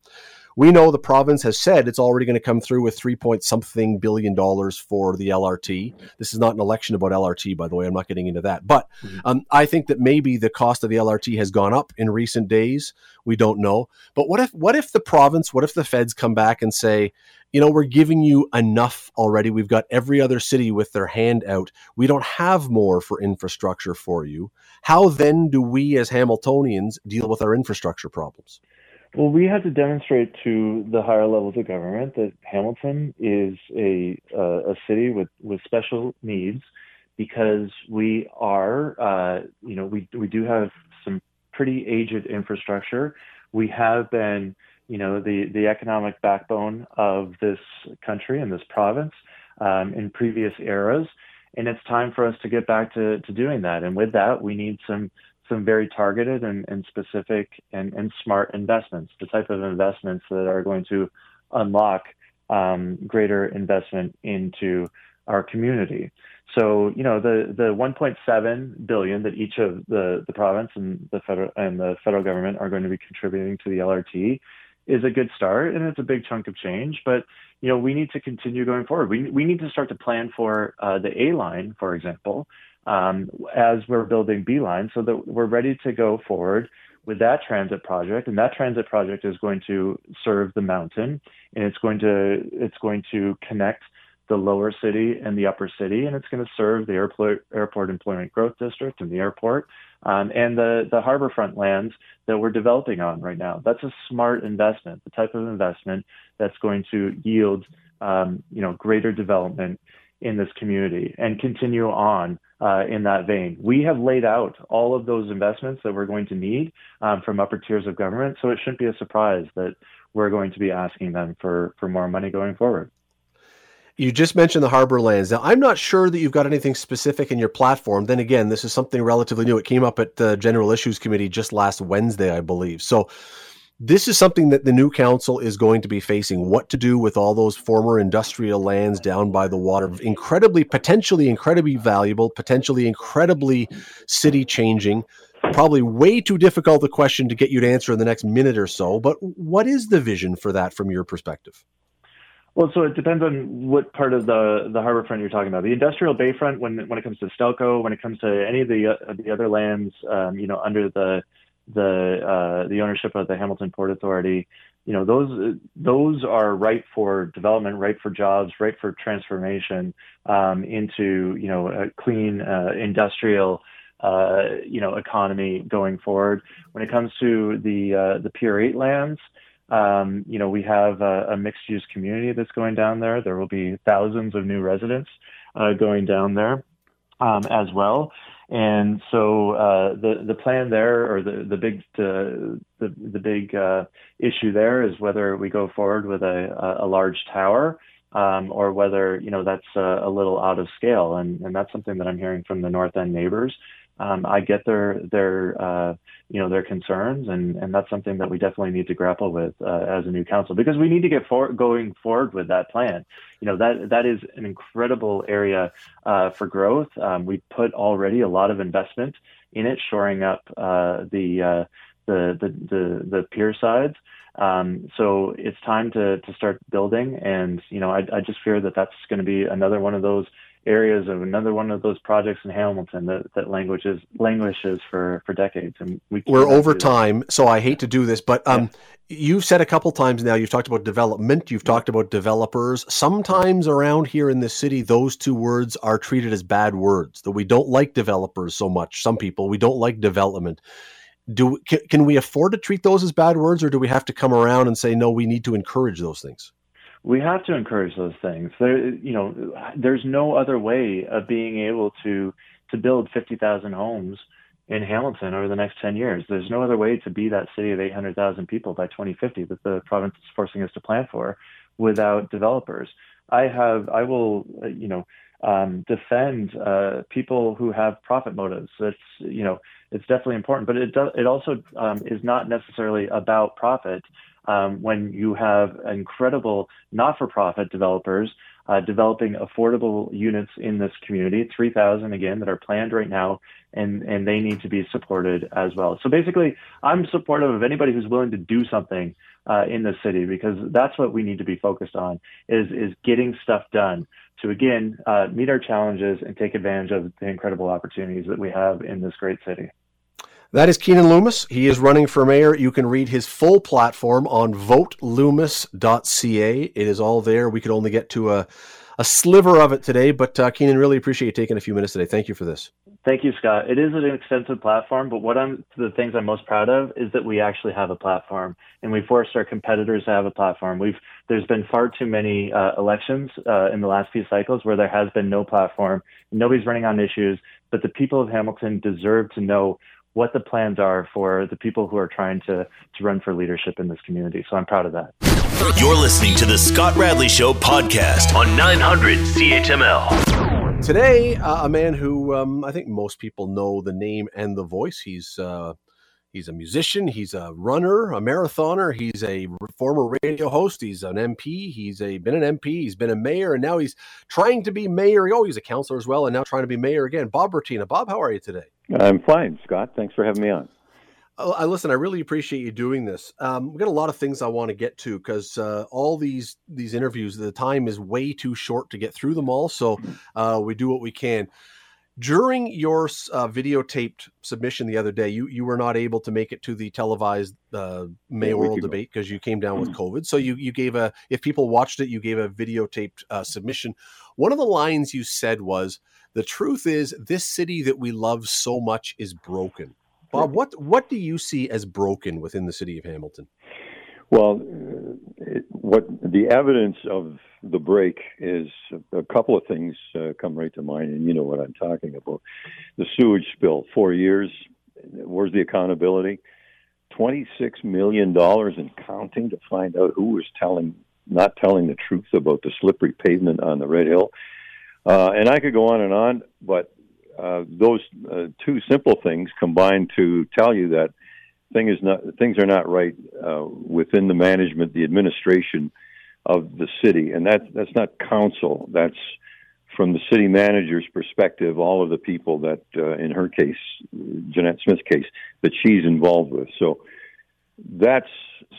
[SPEAKER 2] we know the province has said it's already going to come through with three point something billion dollars for the LRT. This is not an election about LRT, by the way. I'm not getting into that. But mm-hmm. um, I think that maybe the cost of the LRT has gone up in recent days. We don't know. But what if what if the province, what if the feds come back and say, you know, we're giving you enough already. We've got every other city with their hand out. We don't have more for infrastructure for you. How then do we as Hamiltonians deal with our infrastructure problems?
[SPEAKER 4] Well, we had to demonstrate to the higher levels of government that Hamilton is a uh, a city with with special needs because we are, uh, you know, we we do have some pretty aged infrastructure. We have been you know, the, the economic backbone of this country and this province um, in previous eras. And it's time for us to get back to, to doing that. And with that, we need some some very targeted and, and specific and, and smart investments, the type of investments that are going to unlock um, greater investment into our community. So, you know, the, the 1.7 billion that each of the, the province and the federal and the federal government are going to be contributing to the LRT is a good start and it's a big chunk of change. But you know, we need to continue going forward. We we need to start to plan for uh, the A line, for example, um, as we're building B line, so that we're ready to go forward with that transit project. And that transit project is going to serve the mountain, and it's going to it's going to connect the lower city and the upper city, and it's going to serve the airport airport employment growth district and the airport um, and the, the harborfront lands that we're developing on right now. That's a smart investment, the type of investment that's going to yield, um, you know, greater development in this community and continue on uh, in that vein. We have laid out all of those investments that we're going to need um, from upper tiers of government, so it shouldn't be a surprise that we're going to be asking them for, for more money going forward.
[SPEAKER 2] You just mentioned the harbor lands. Now, I'm not sure that you've got anything specific in your platform. Then again, this is something relatively new. It came up at the General Issues Committee just last Wednesday, I believe. So, this is something that the new council is going to be facing what to do with all those former industrial lands down by the water. Incredibly, potentially incredibly valuable, potentially incredibly city changing. Probably way too difficult a question to get you to answer in the next minute or so. But what is the vision for that from your perspective?
[SPEAKER 4] Well, so it depends on what part of the the harbor front you're talking about. The industrial bayfront, when when it comes to Stelco, when it comes to any of the uh, the other lands, um, you know, under the the uh, the ownership of the Hamilton Port Authority, you know, those those are ripe for development, ripe for jobs, ripe for transformation um, into you know a clean uh, industrial. Uh, you know, economy going forward. When it comes to the uh, the Pier Eight lands, um, you know, we have a, a, mixed use community that's going down there. There will be thousands of new residents uh, going down there um, as well. And so uh, the the plan there, or the the big the the, the big uh, issue there, is whether we go forward with a a large tower. Um, or whether you know that's a, a, little out of scale, and, and that's something that I'm hearing from the North End neighbors um, I get their their uh, you know their concerns, and and that's something that we definitely need to grapple with uh, as a new council because we need to get for- going forward with that plan. You know that that is an incredible area uh, for growth. Um, we put already a lot of investment in it, shoring up uh, the, uh, the the the the pier sides. Um, so it's time to to start building, and you know I, I just fear that that's going to be another one of those areas of another one of those projects in Hamilton that, that languages languishes for, for decades. And
[SPEAKER 2] we we're over time, so I hate to do this, but um, yeah. you've said a couple times now. You've talked about development. You've talked about developers. Sometimes around here in the city, those two words are treated as bad words. That we don't like developers so much. Some people we don't like development. Do can, can we afford to treat those as bad words, or do we have to come around and say no? We need to encourage those things
[SPEAKER 4] we have to encourage those things. There, you know, there's no other way of being able to to build 50,000 homes in Hamilton over the next 10 years. There's no other way to be that city of 800,000 people by 2050 that the province is forcing us to plan for without developers. I have, I will, you know, um, defend uh, people who have profit motives. It's, you know, it's definitely important, but it does, it also um, is not necessarily about profit um, when you have incredible not-for-profit developers uh, developing affordable units in this community, 3,000 again that are planned right now, and and they need to be supported as well. So basically, I'm supportive of anybody who's willing to do something uh, in the city because that's what we need to be focused on is is getting stuff done to again uh, meet our challenges and take advantage of the incredible opportunities that we have in this great city.
[SPEAKER 2] That is Keanin Loomis. He is running for mayor. You can read his full platform on voteloomis.ca. It is all there. We could only get to a, a sliver of it today, but uh, Keenan, really appreciate you taking a few minutes today. Thank you for this.
[SPEAKER 4] Thank you, Scott. It is an extensive platform, but what I'm the things I'm most proud of is that we actually have a platform, and we forced our competitors to have a platform. We've there's been far too many uh, elections uh, in the last few cycles where there has been no platform, nobody's running on issues, but the people of Hamilton deserve to know what the plans are for the people who are trying to, to run for leadership in this community. So I'm proud of that.
[SPEAKER 1] You're listening to the Scott Radley Show podcast on 900 CHML.
[SPEAKER 2] Today, uh, a man who um, I think most people know the name and the voice. He's uh, He's a musician. He's a runner, a marathoner. He's a former radio host. He's an MP. He's a been an MP. He's been a mayor, and now he's trying to be mayor. Oh, he's a counselor as well, and now trying to be mayor again. Bob Bratina. Bob, how are you today?
[SPEAKER 5] I'm fine, Scott. Thanks for having me on.
[SPEAKER 2] Uh, I listen. I really appreciate you doing this. Um, we've got a lot of things I want to get to because uh, all these these interviews, the time is way too short to get through them all. So uh, we do what we can. During your uh, videotaped submission the other day, you you were not able to make it to the televised uh, mayoral debate because you came down with mm. COVID. So you you gave a if people watched it, you gave a videotaped uh, submission. One of the lines you said was, "The truth is, this city that we love so much is broken." Bob, what what do you see as broken within the city of Hamilton?
[SPEAKER 5] Well, it, what the evidence of the break is a couple of things uh, come right to mind, and you know what I'm talking about. The sewage spill, four years. Where's the accountability? Twenty-six million dollars in counting to find out who was telling, not telling the truth about the slippery pavement on the Red Hill. Uh, and I could go on and on, but uh, those uh, two simple things combine to tell you that thing is not things are not right uh, within the management, the administration of the city, and that that's not council. That's from the city manager's perspective, all of the people that, uh, in her case, Janette Smith's case, that she's involved with. So that's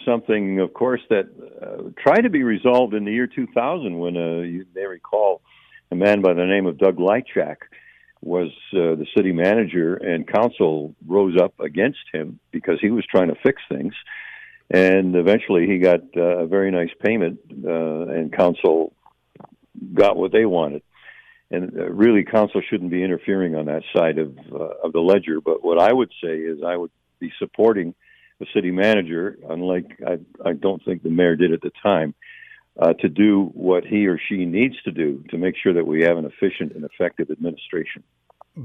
[SPEAKER 5] something, of course, that uh, tried to be resolved in the year 2000 when uh, you may recall a man by the name of Doug Lychak was uh, the city manager, and council rose up against him because he was trying to fix things and eventually he got uh, a very nice payment, uh, and council got what they wanted. And uh, really, council shouldn't be interfering on that side of uh, of the ledger. But what I would say is, I would be supporting the city manager, unlike I, I don't think the mayor did at the time, uh, to do what he or she needs to do to make sure that we have an efficient and effective administration.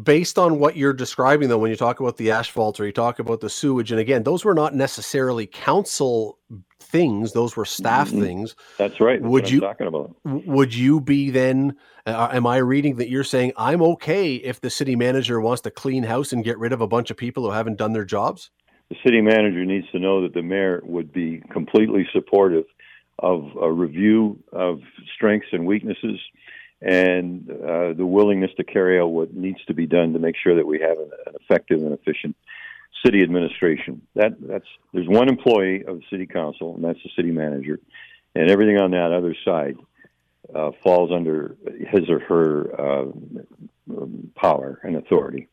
[SPEAKER 2] Based on what you're describing though when you talk about the asphalt or you talk about the sewage and again those were not necessarily council things those were staff mm-hmm. things.
[SPEAKER 5] That's right that's
[SPEAKER 2] would you
[SPEAKER 5] talking about.
[SPEAKER 2] would you be then uh, am i reading that you're saying i'm okay if the city manager wants to clean house and get rid of a bunch of people who haven't done their jobs
[SPEAKER 5] the city manager needs to know that the mayor would be completely supportive of a review of strengths and weaknesses and uh, the willingness to carry out what needs to be done to make sure that we have an, an effective and efficient city administration. That that's there's one employee of the city council, and that's the city manager, and everything on that other side uh, falls under his or her uh, power and authority.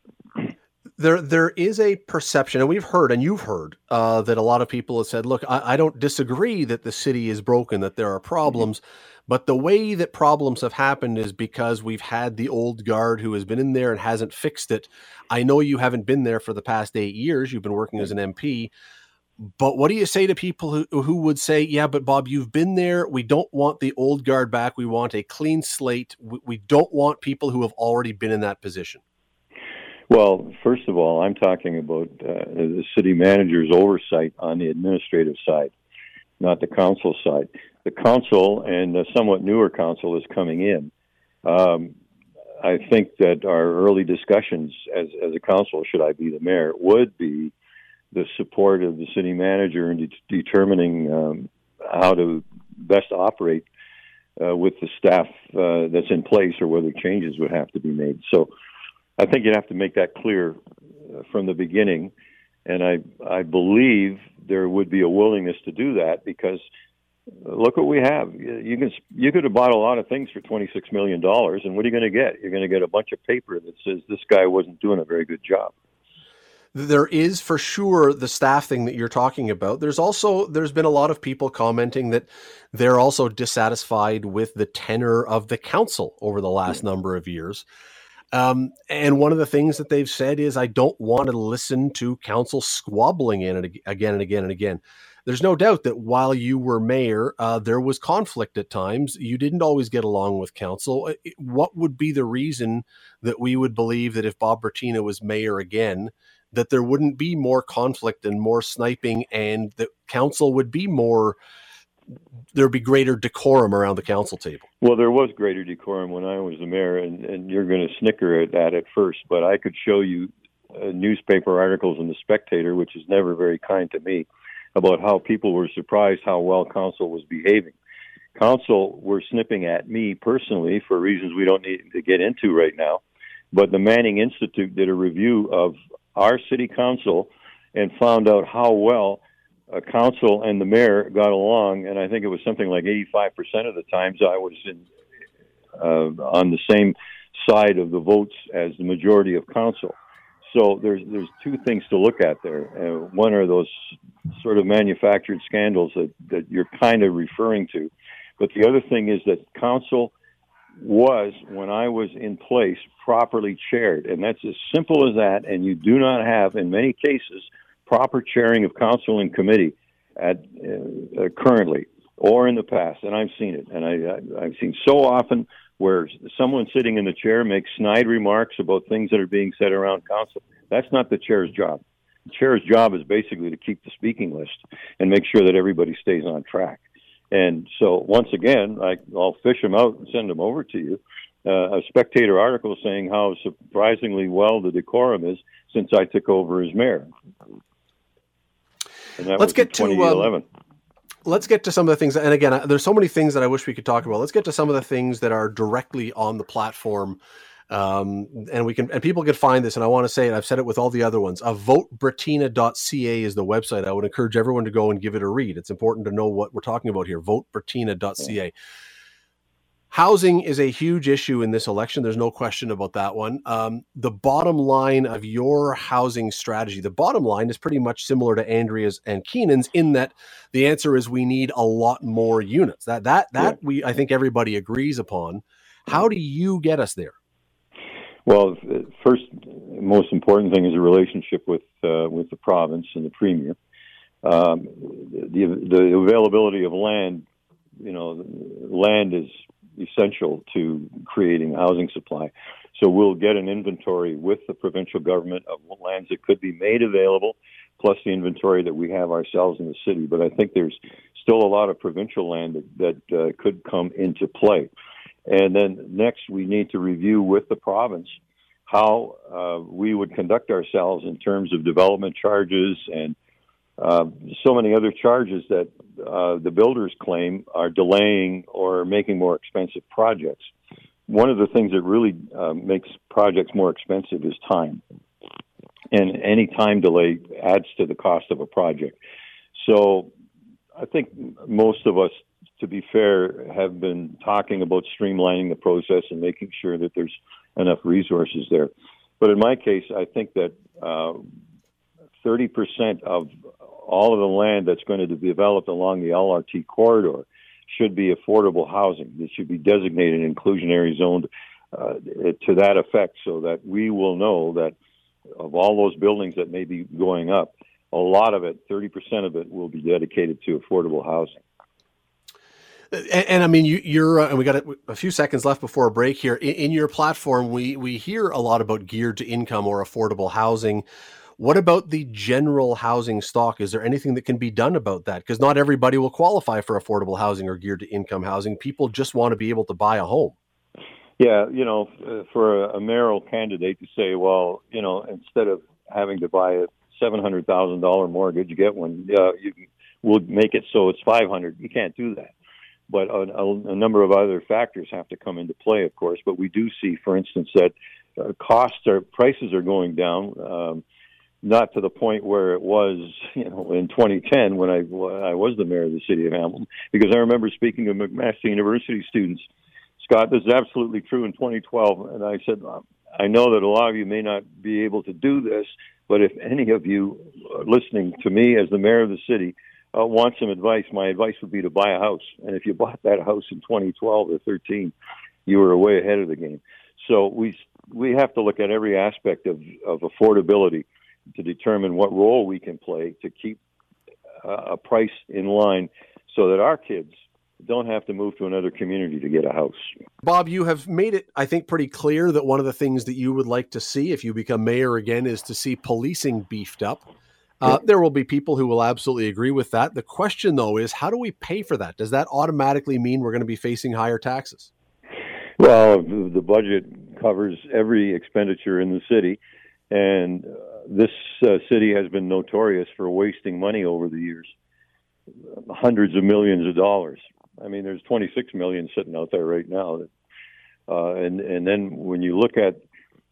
[SPEAKER 2] There, there is a perception, and we've heard, and you've heard, uh, that a lot of people have said, "Look, I, I, don't disagree that the city is broken, that there are problems, mm-hmm. but the way that problems have happened is because we've had the old guard who has been in there and hasn't fixed it. I know you haven't been there for the past eight years; you've been working as an MP, but what do you say to people who, who would say, yeah, but Bob, you've been there. We don't want the old guard back. We want a clean slate. We, we don't want people who have already been in that position.
[SPEAKER 5] Well, first of all, I'm talking about uh, the city manager's oversight on the administrative side, not the council side. The council and the somewhat newer council is coming in. Um, I think that our early discussions as, as a council, should I be the mayor, would be the support of the city manager in de- determining um, how to best operate uh, with the staff uh, that's in place or whether changes would have to be made. So I think you'd have to make that clear uh, from the beginning. And I, I believe there would be a willingness to do that because uh, look what we have. You can you could have bought a lot of things for twenty six million dollars, and what are you going to get? You're going to get a bunch of paper that says this guy wasn't doing a very good job
[SPEAKER 2] there is for sure the staffing that you're talking about. There's also there's been a lot of people commenting that they're also dissatisfied with the tenor of the council over the last number of years. Um, and one of the things that they've said is, I don't want to listen to council squabbling in it again and again and again. There's no doubt that while you were mayor, uh, there was conflict at times. You didn't always get along with council. What would be the reason that we would believe that if Bob Bratina was mayor again, that there wouldn't be more conflict and more sniping and the council would be more there'd be greater decorum around the council table.
[SPEAKER 5] Well, there was greater decorum when I was the mayor, and, and you're going to snicker at that at first, but I could show you uh, newspaper articles in the Spectator, which is never very kind to me, about how people were surprised how well council was behaving. Council were snipping at me personally for reasons we don't need to get into right now, but the Manning Institute did a review of our city council and found out how well a council and the mayor got along, and I think it was something like 85% of the times I was in uh, on the same side of the votes as the majority of council. So there's there's two things to look at there. Uh, one are those sort of manufactured scandals that, that you're kind of referring to, but the other thing is that council was when I was in place properly chaired, and that's as simple as that. And you do not have, in many cases, proper chairing of council and committee at uh, uh, currently or in the past, and I've seen it, and I, I've seen so often where someone sitting in the chair makes snide remarks about things that are being said around council. That's not the chair's job. The chair's job is basically to keep the speaking list and make sure that everybody stays on track. And so, once again, I, will fish them out and send them over to you. Uh, a spectator article saying how surprisingly well the decorum is since I took over as mayor.
[SPEAKER 2] Let's get to um, let's get to some of the things. And again, there's so many things that I wish we could talk about. Let's get to some of the things that are directly on the platform um, and we can and people can find this and i want to say and i've said it with all the other ones a votebratina.ca is the website i would encourage everyone to go and give it a read it's important to know what we're talking about here votebratina.ca yeah. Housing is a huge issue in this election. There's no question about that one. Um, the bottom line of your housing strategy, the bottom line is pretty much similar to Andrea's and Keanin's in that the answer is we need a lot more units. That that that yeah. we I think everybody agrees upon. How do you get us there?
[SPEAKER 5] Well, first, most important thing is a relationship with uh, with the province and the premier. Um, the the availability of land, you know, land is essential to creating housing supply. So we'll get an inventory with the provincial government of lands that could be made available, plus the inventory that we have ourselves in the city. But I think there's still a lot of provincial land that, that uh, could come into play. And then next, we need to review with the province how uh, we would conduct ourselves in terms of development charges and uh, so many other charges that uh, the builders claim are delaying or making more expensive projects. One of the things that really uh, makes projects more expensive is time. And any time delay adds to the cost of a project. So I think most of us to be fair, have been talking about streamlining the process and making sure that there's enough resources there. But in my case, I think that uh, 30% of all of the land that's going to be developed along the LRT corridor should be affordable housing. It should be designated inclusionary zoned uh, to that effect so that we will know that of all those buildings that may be going up, a lot of it, 30% of it, will be dedicated to affordable housing.
[SPEAKER 2] And, and, I mean, you, are uh, and we got a, a, few seconds left before a break here. In, in, your platform, we we hear a lot about geared to income or affordable housing. What about the general housing stock? Is there anything that can be done about that? Because not everybody will qualify for affordable housing or geared to income housing. People just want to be able to buy a home.
[SPEAKER 5] Yeah, you know, uh, for a, a mayoral candidate to say, well, you know, instead of having to buy a seven hundred thousand dollar mortgage, you get one. Uh, you will make it so it's five hundred. You can't do that but a, a, number of other factors have to come into play, of course. But we do see, for instance, that uh, costs are prices are going down, um, not to the point where it was, *laughs* you know, in 2010 when I I was the mayor of the city of Hamilton. Because I remember speaking to McMaster University students, Scott, this is absolutely true in 2012, and I said, I know that a lot of you may not be able to do this, but if any of you listening to me as the mayor of the city uh, want some advice, my advice would be to buy a house. And if you bought that house in 2012 or 13, you were way ahead of the game. So we we have to look at every aspect of, of affordability to determine what role we can play to keep uh, a price in line so that our kids don't have to move to another community to get a house.
[SPEAKER 2] Bob, you have made it, I think, pretty clear that one of the things that you would like to see if you become mayor again is to see policing beefed up. Uh, there will be people who will absolutely agree with that. The question, though, is how do we pay for that? Does that automatically mean we're going to be facing higher taxes?
[SPEAKER 5] Well, the budget covers every expenditure in the city, and this uh, city has been notorious for wasting money over the years hundreds of millions of dollars. I mean, there's 26 million sitting out there right now. Uh, and, and then when you look at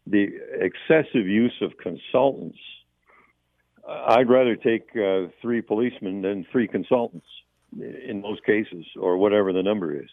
[SPEAKER 5] the excessive use of consultants I'd rather take uh, three policemen than three consultants in most cases, or whatever the number is.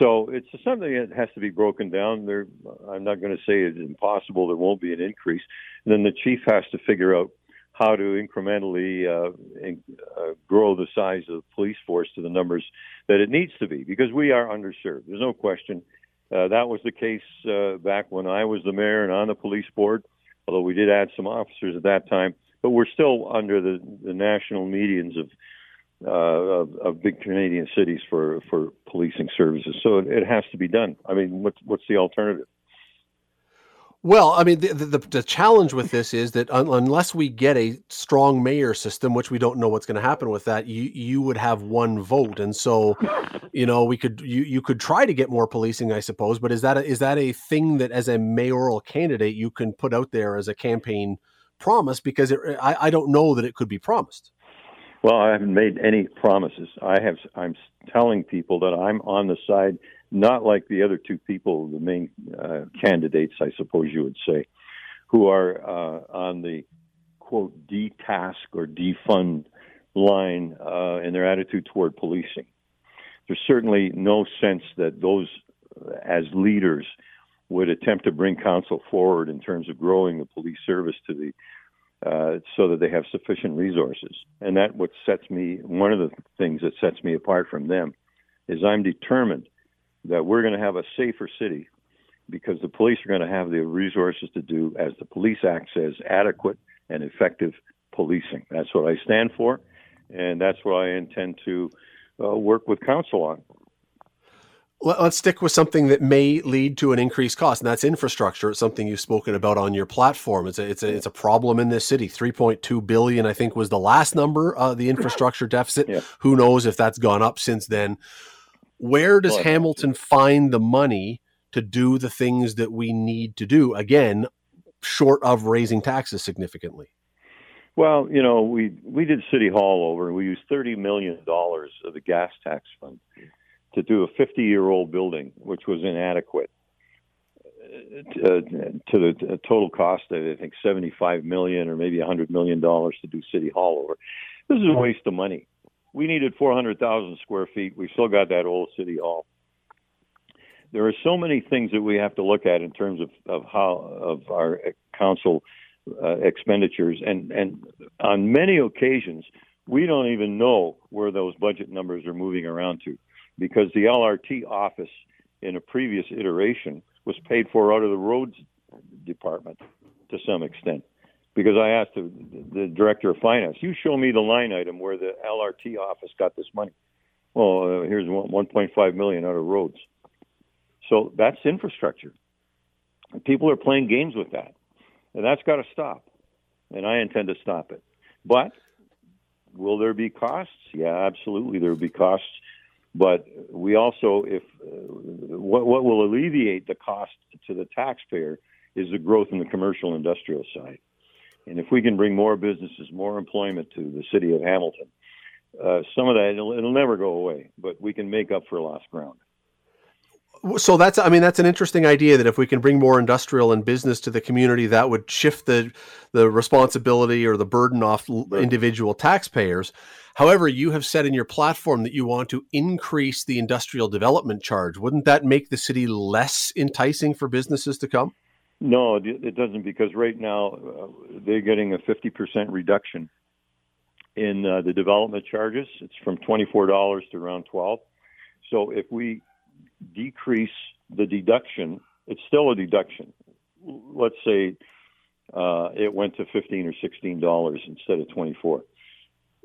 [SPEAKER 5] So it's something that has to be broken down. There, I'm not going to say it's impossible. There won't be an increase. And then the chief has to figure out how to incrementally uh, in, uh, grow the size of the police force to the numbers that it needs to be, because we are underserved. There's no question. Uh, that was the case uh, back when I was the mayor and on the police board. Although we did add some officers at that time, but we're still under the, the national medians of, uh, of, of big Canadian cities for for policing services. So it, it has to be done. I mean, what's what's the alternative?
[SPEAKER 2] Well, I mean, the, the, the, challenge with this is that un- unless we get a strong mayor system, which we don't know what's going to happen with that, you you would have one vote, and so, you know, we could you you could try to get more policing, I suppose. But is that a, is that a thing that, as a mayoral candidate, you can put out there as a campaign promise because it, I, I don't know that it could be promised.
[SPEAKER 5] Well, I haven't made any promises. I have. I'm telling people that I'm on the side, not like the other two people, the main uh, candidates, I suppose you would say, who are uh, on the quote de-task or defund line uh, in their attitude toward policing. There's certainly no sense that those, as leaders, would attempt to bring council forward in terms of growing the police service to the uh, so that they have sufficient resources. And that what sets me one of the things that sets me apart from them is I'm determined that we're going to have a safer city because the police are going to have the resources to do, as the Police Act says, adequate and effective policing. That's what I stand for, and that's what I intend to uh, work with council on
[SPEAKER 2] let's stick with something that may lead to an increased cost, and that's infrastructure. It's something you've spoken about on your platform. It's a it's a it's a problem in this city. Three point two billion, I think, was the last number. Uh, the infrastructure *laughs* deficit. Yeah. Who knows if that's gone up since then? Where does well, Hamilton find the money to do the things that we need to do? Again, short of raising taxes significantly.
[SPEAKER 5] Well, you know, we we did City Hall over, and we used thirty million dollars of the gas tax fund to do a 50 year old building, which was inadequate. Uh, to the total cost of I think 75 million or maybe 100 million dollars to do City Hall over. This is a waste of money. we needed 400,000 square feet. We still got that old city hall. There are so many things that we have to look at in terms of, of how of our council uh, expenditures, and and on many occasions we don't even know where those budget numbers are moving around to, because the LRT office in a previous iteration was paid for out of the roads department to some extent because I asked the, the, director of finance, you show me the line item where the LRT office got this money. Well, uh, here's 1.5 million out of roads. So that's infrastructure. And people are playing games with that. And that's got to stop. And I intend to stop it. But will there be costs? Yeah, absolutely. There will be costs. But we also, if uh, what, what will alleviate the cost to the taxpayer is the growth in the commercial industrial side. And if we can bring more businesses, more employment to the city of Hamilton, uh, some of that it'll, it'll never go away, but we can make up for lost ground.
[SPEAKER 2] So that's, I mean, that's an interesting idea that if we can bring more industrial and business to the community, that would shift the the responsibility or the burden off right. individual taxpayers. However, you have said in your platform that you want to increase the industrial development charge. Wouldn't that make the city less enticing for businesses to come?
[SPEAKER 5] No, it doesn't because right now uh, they're getting a 50% reduction in uh, the development charges. It's from $24 to around 12. So if we decrease the deduction, it's still a deduction. Let's say uh, it went to 15 or 16 dollars instead of 24.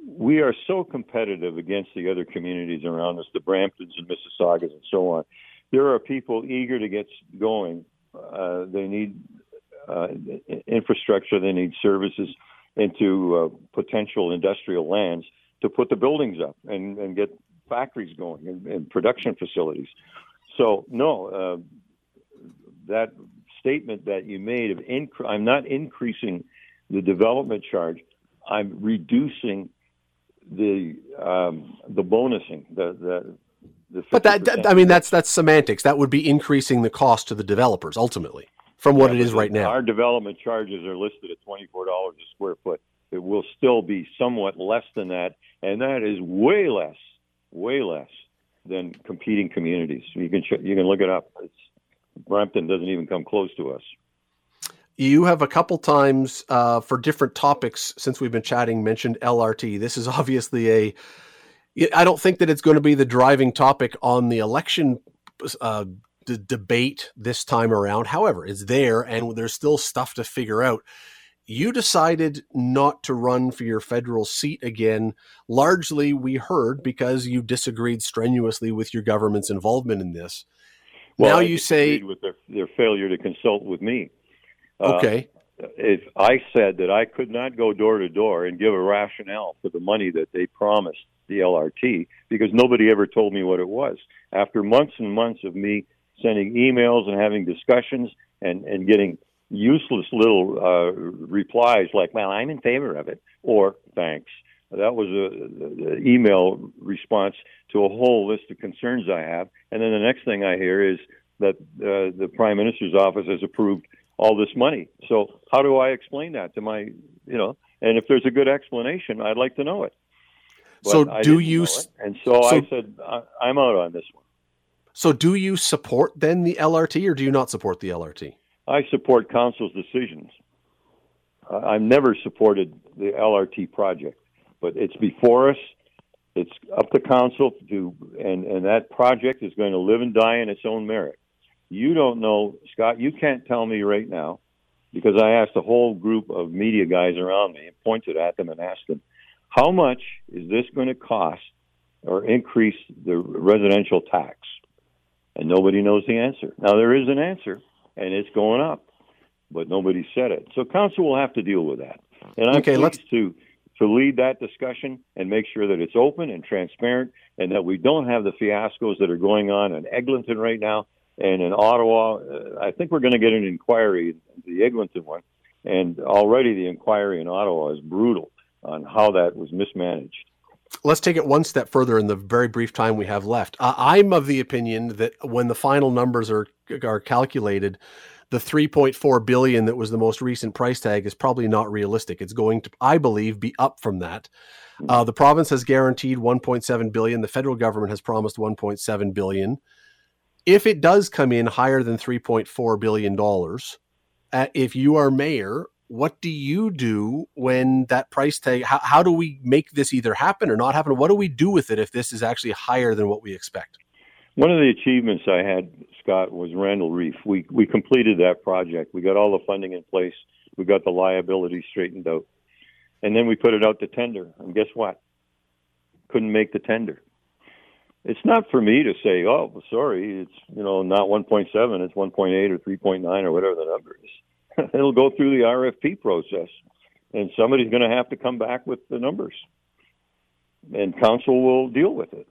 [SPEAKER 5] We are so competitive against the other communities around us, the Bramptons and Mississaugas and so on. There are people eager to get going uh, they need uh, infrastructure, they need services into uh, potential industrial lands to put the buildings up and, and get factories going and, and production facilities. So, no, uh, that statement that you made of inc- I'm not increasing the development charge, I'm reducing the um, the bonusing, the, the
[SPEAKER 2] but that, that, I mean, that's that's semantics. That would be increasing the cost to the developers ultimately from what yeah, it is right now.
[SPEAKER 5] Our development charges are listed at twenty four dollars a square foot. It will still be somewhat less than that, and that is way less, way less than competing communities. You can you can look it up. It's, Brampton doesn't even come close to us.
[SPEAKER 2] You have a couple times uh, for different topics since we've been chatting mentioned LRT. This is *laughs* obviously a I don't think that it's going to be the driving topic on the election uh, d- debate this time around. However, it's there, and there's still stuff to figure out. You decided not to run for your federal seat again. Largely, we heard because you disagreed strenuously with your government's involvement in this.
[SPEAKER 5] Well,
[SPEAKER 2] now
[SPEAKER 5] I
[SPEAKER 2] you say
[SPEAKER 5] with their, their failure to consult with me.
[SPEAKER 2] Uh, okay.
[SPEAKER 5] Uh, if I said that I could not go door to door and give a rationale for the money that they promised the LRT because nobody ever told me what it was. After months and months of me sending emails and having discussions and, and getting useless little uh, replies like, well, I'm in favor of it, or thanks. That was a, email response to a whole list of concerns I have. And then the next thing I hear is that uh, the prime minister's office has approved all this money. So how do I explain that to my, you know, and if there's a good explanation, I'd like to know it
[SPEAKER 2] so do you?
[SPEAKER 5] And so, so, I said, I'm out on this one.
[SPEAKER 2] So do you support then the LRT, or do you not support the LRT?
[SPEAKER 5] I support council's decisions. Uh, I've never supported the LRT project, but it's before us. It's up to council to, and and that project is going to live and die in its own merit. You don't know, Scott. You can't tell me right now, because I asked a whole group of media guys around me and pointed at them and asked them, how much is this going to cost or increase the residential tax? And nobody knows the answer. Now, there is an answer, and it's going up, but nobody said it. So, council will have to deal with that. And I'm okay, pleased let's... to to lead that discussion and make sure that it's open and transparent and that we don't have the fiascos that are going on in Eglinton right now and in Ottawa. Uh, I think we're going to get an inquiry, the Eglinton one, and already the inquiry in Ottawa is brutal on how that was mismanaged.
[SPEAKER 2] Let's take it one step further in the very brief time we have left. Uh, I'm of the opinion that when the final numbers are are calculated, the 3.4 billion that was the most recent price tag is probably not realistic. It's going to, I believe, be up from that. Uh, the province has guaranteed 1.7 billion. The federal government has promised 1.7 billion. If it does come in higher than 3.4 billion dollars, uh, if you are mayor, what do you do when that price tag? How, how do we make this either happen or not happen? What do we do with it if this is actually higher than what we expect?
[SPEAKER 5] One of the achievements I had, Scott, was Randall Reef. We we completed that project. We got all the funding in place. We got the liability straightened out, and then we put it out to tender. And guess what? Couldn't make the tender. It's not for me to say, "Oh, sorry, it's you know not 1.7, it's 1.8 or 3.9 or whatever the number is." *laughs* It'll go through the RFP process, and somebody's going to have to come back with the numbers, and council will deal with it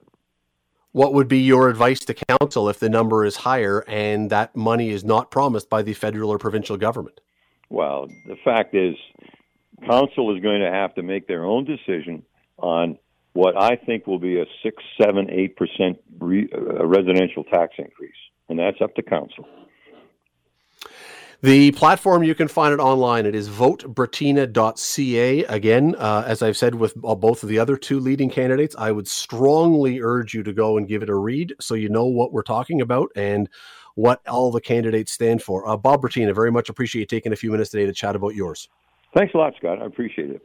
[SPEAKER 2] what would be your advice to council if the number is higher and that money is not promised by the federal or provincial government?
[SPEAKER 5] Well, the fact is, council is going to have to make their own decision on what I think will be a six, seven, eight percent re- uh, residential tax increase, and that's up to council.
[SPEAKER 2] The platform, you can find it online. It is votebratina.ca. Again, uh, as I've said with uh, both of the other two leading candidates, I would strongly urge you to go and give it a read so you know what we're talking about and what all the candidates stand for. Uh, Bob Bratina, very much appreciate you taking a few minutes today to chat about yours.
[SPEAKER 5] Thanks a lot, Scott. I appreciate it.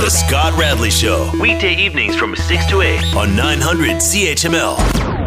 [SPEAKER 1] The Scott Radley Show, weekday evenings from 6 to 8 on 900 CHML.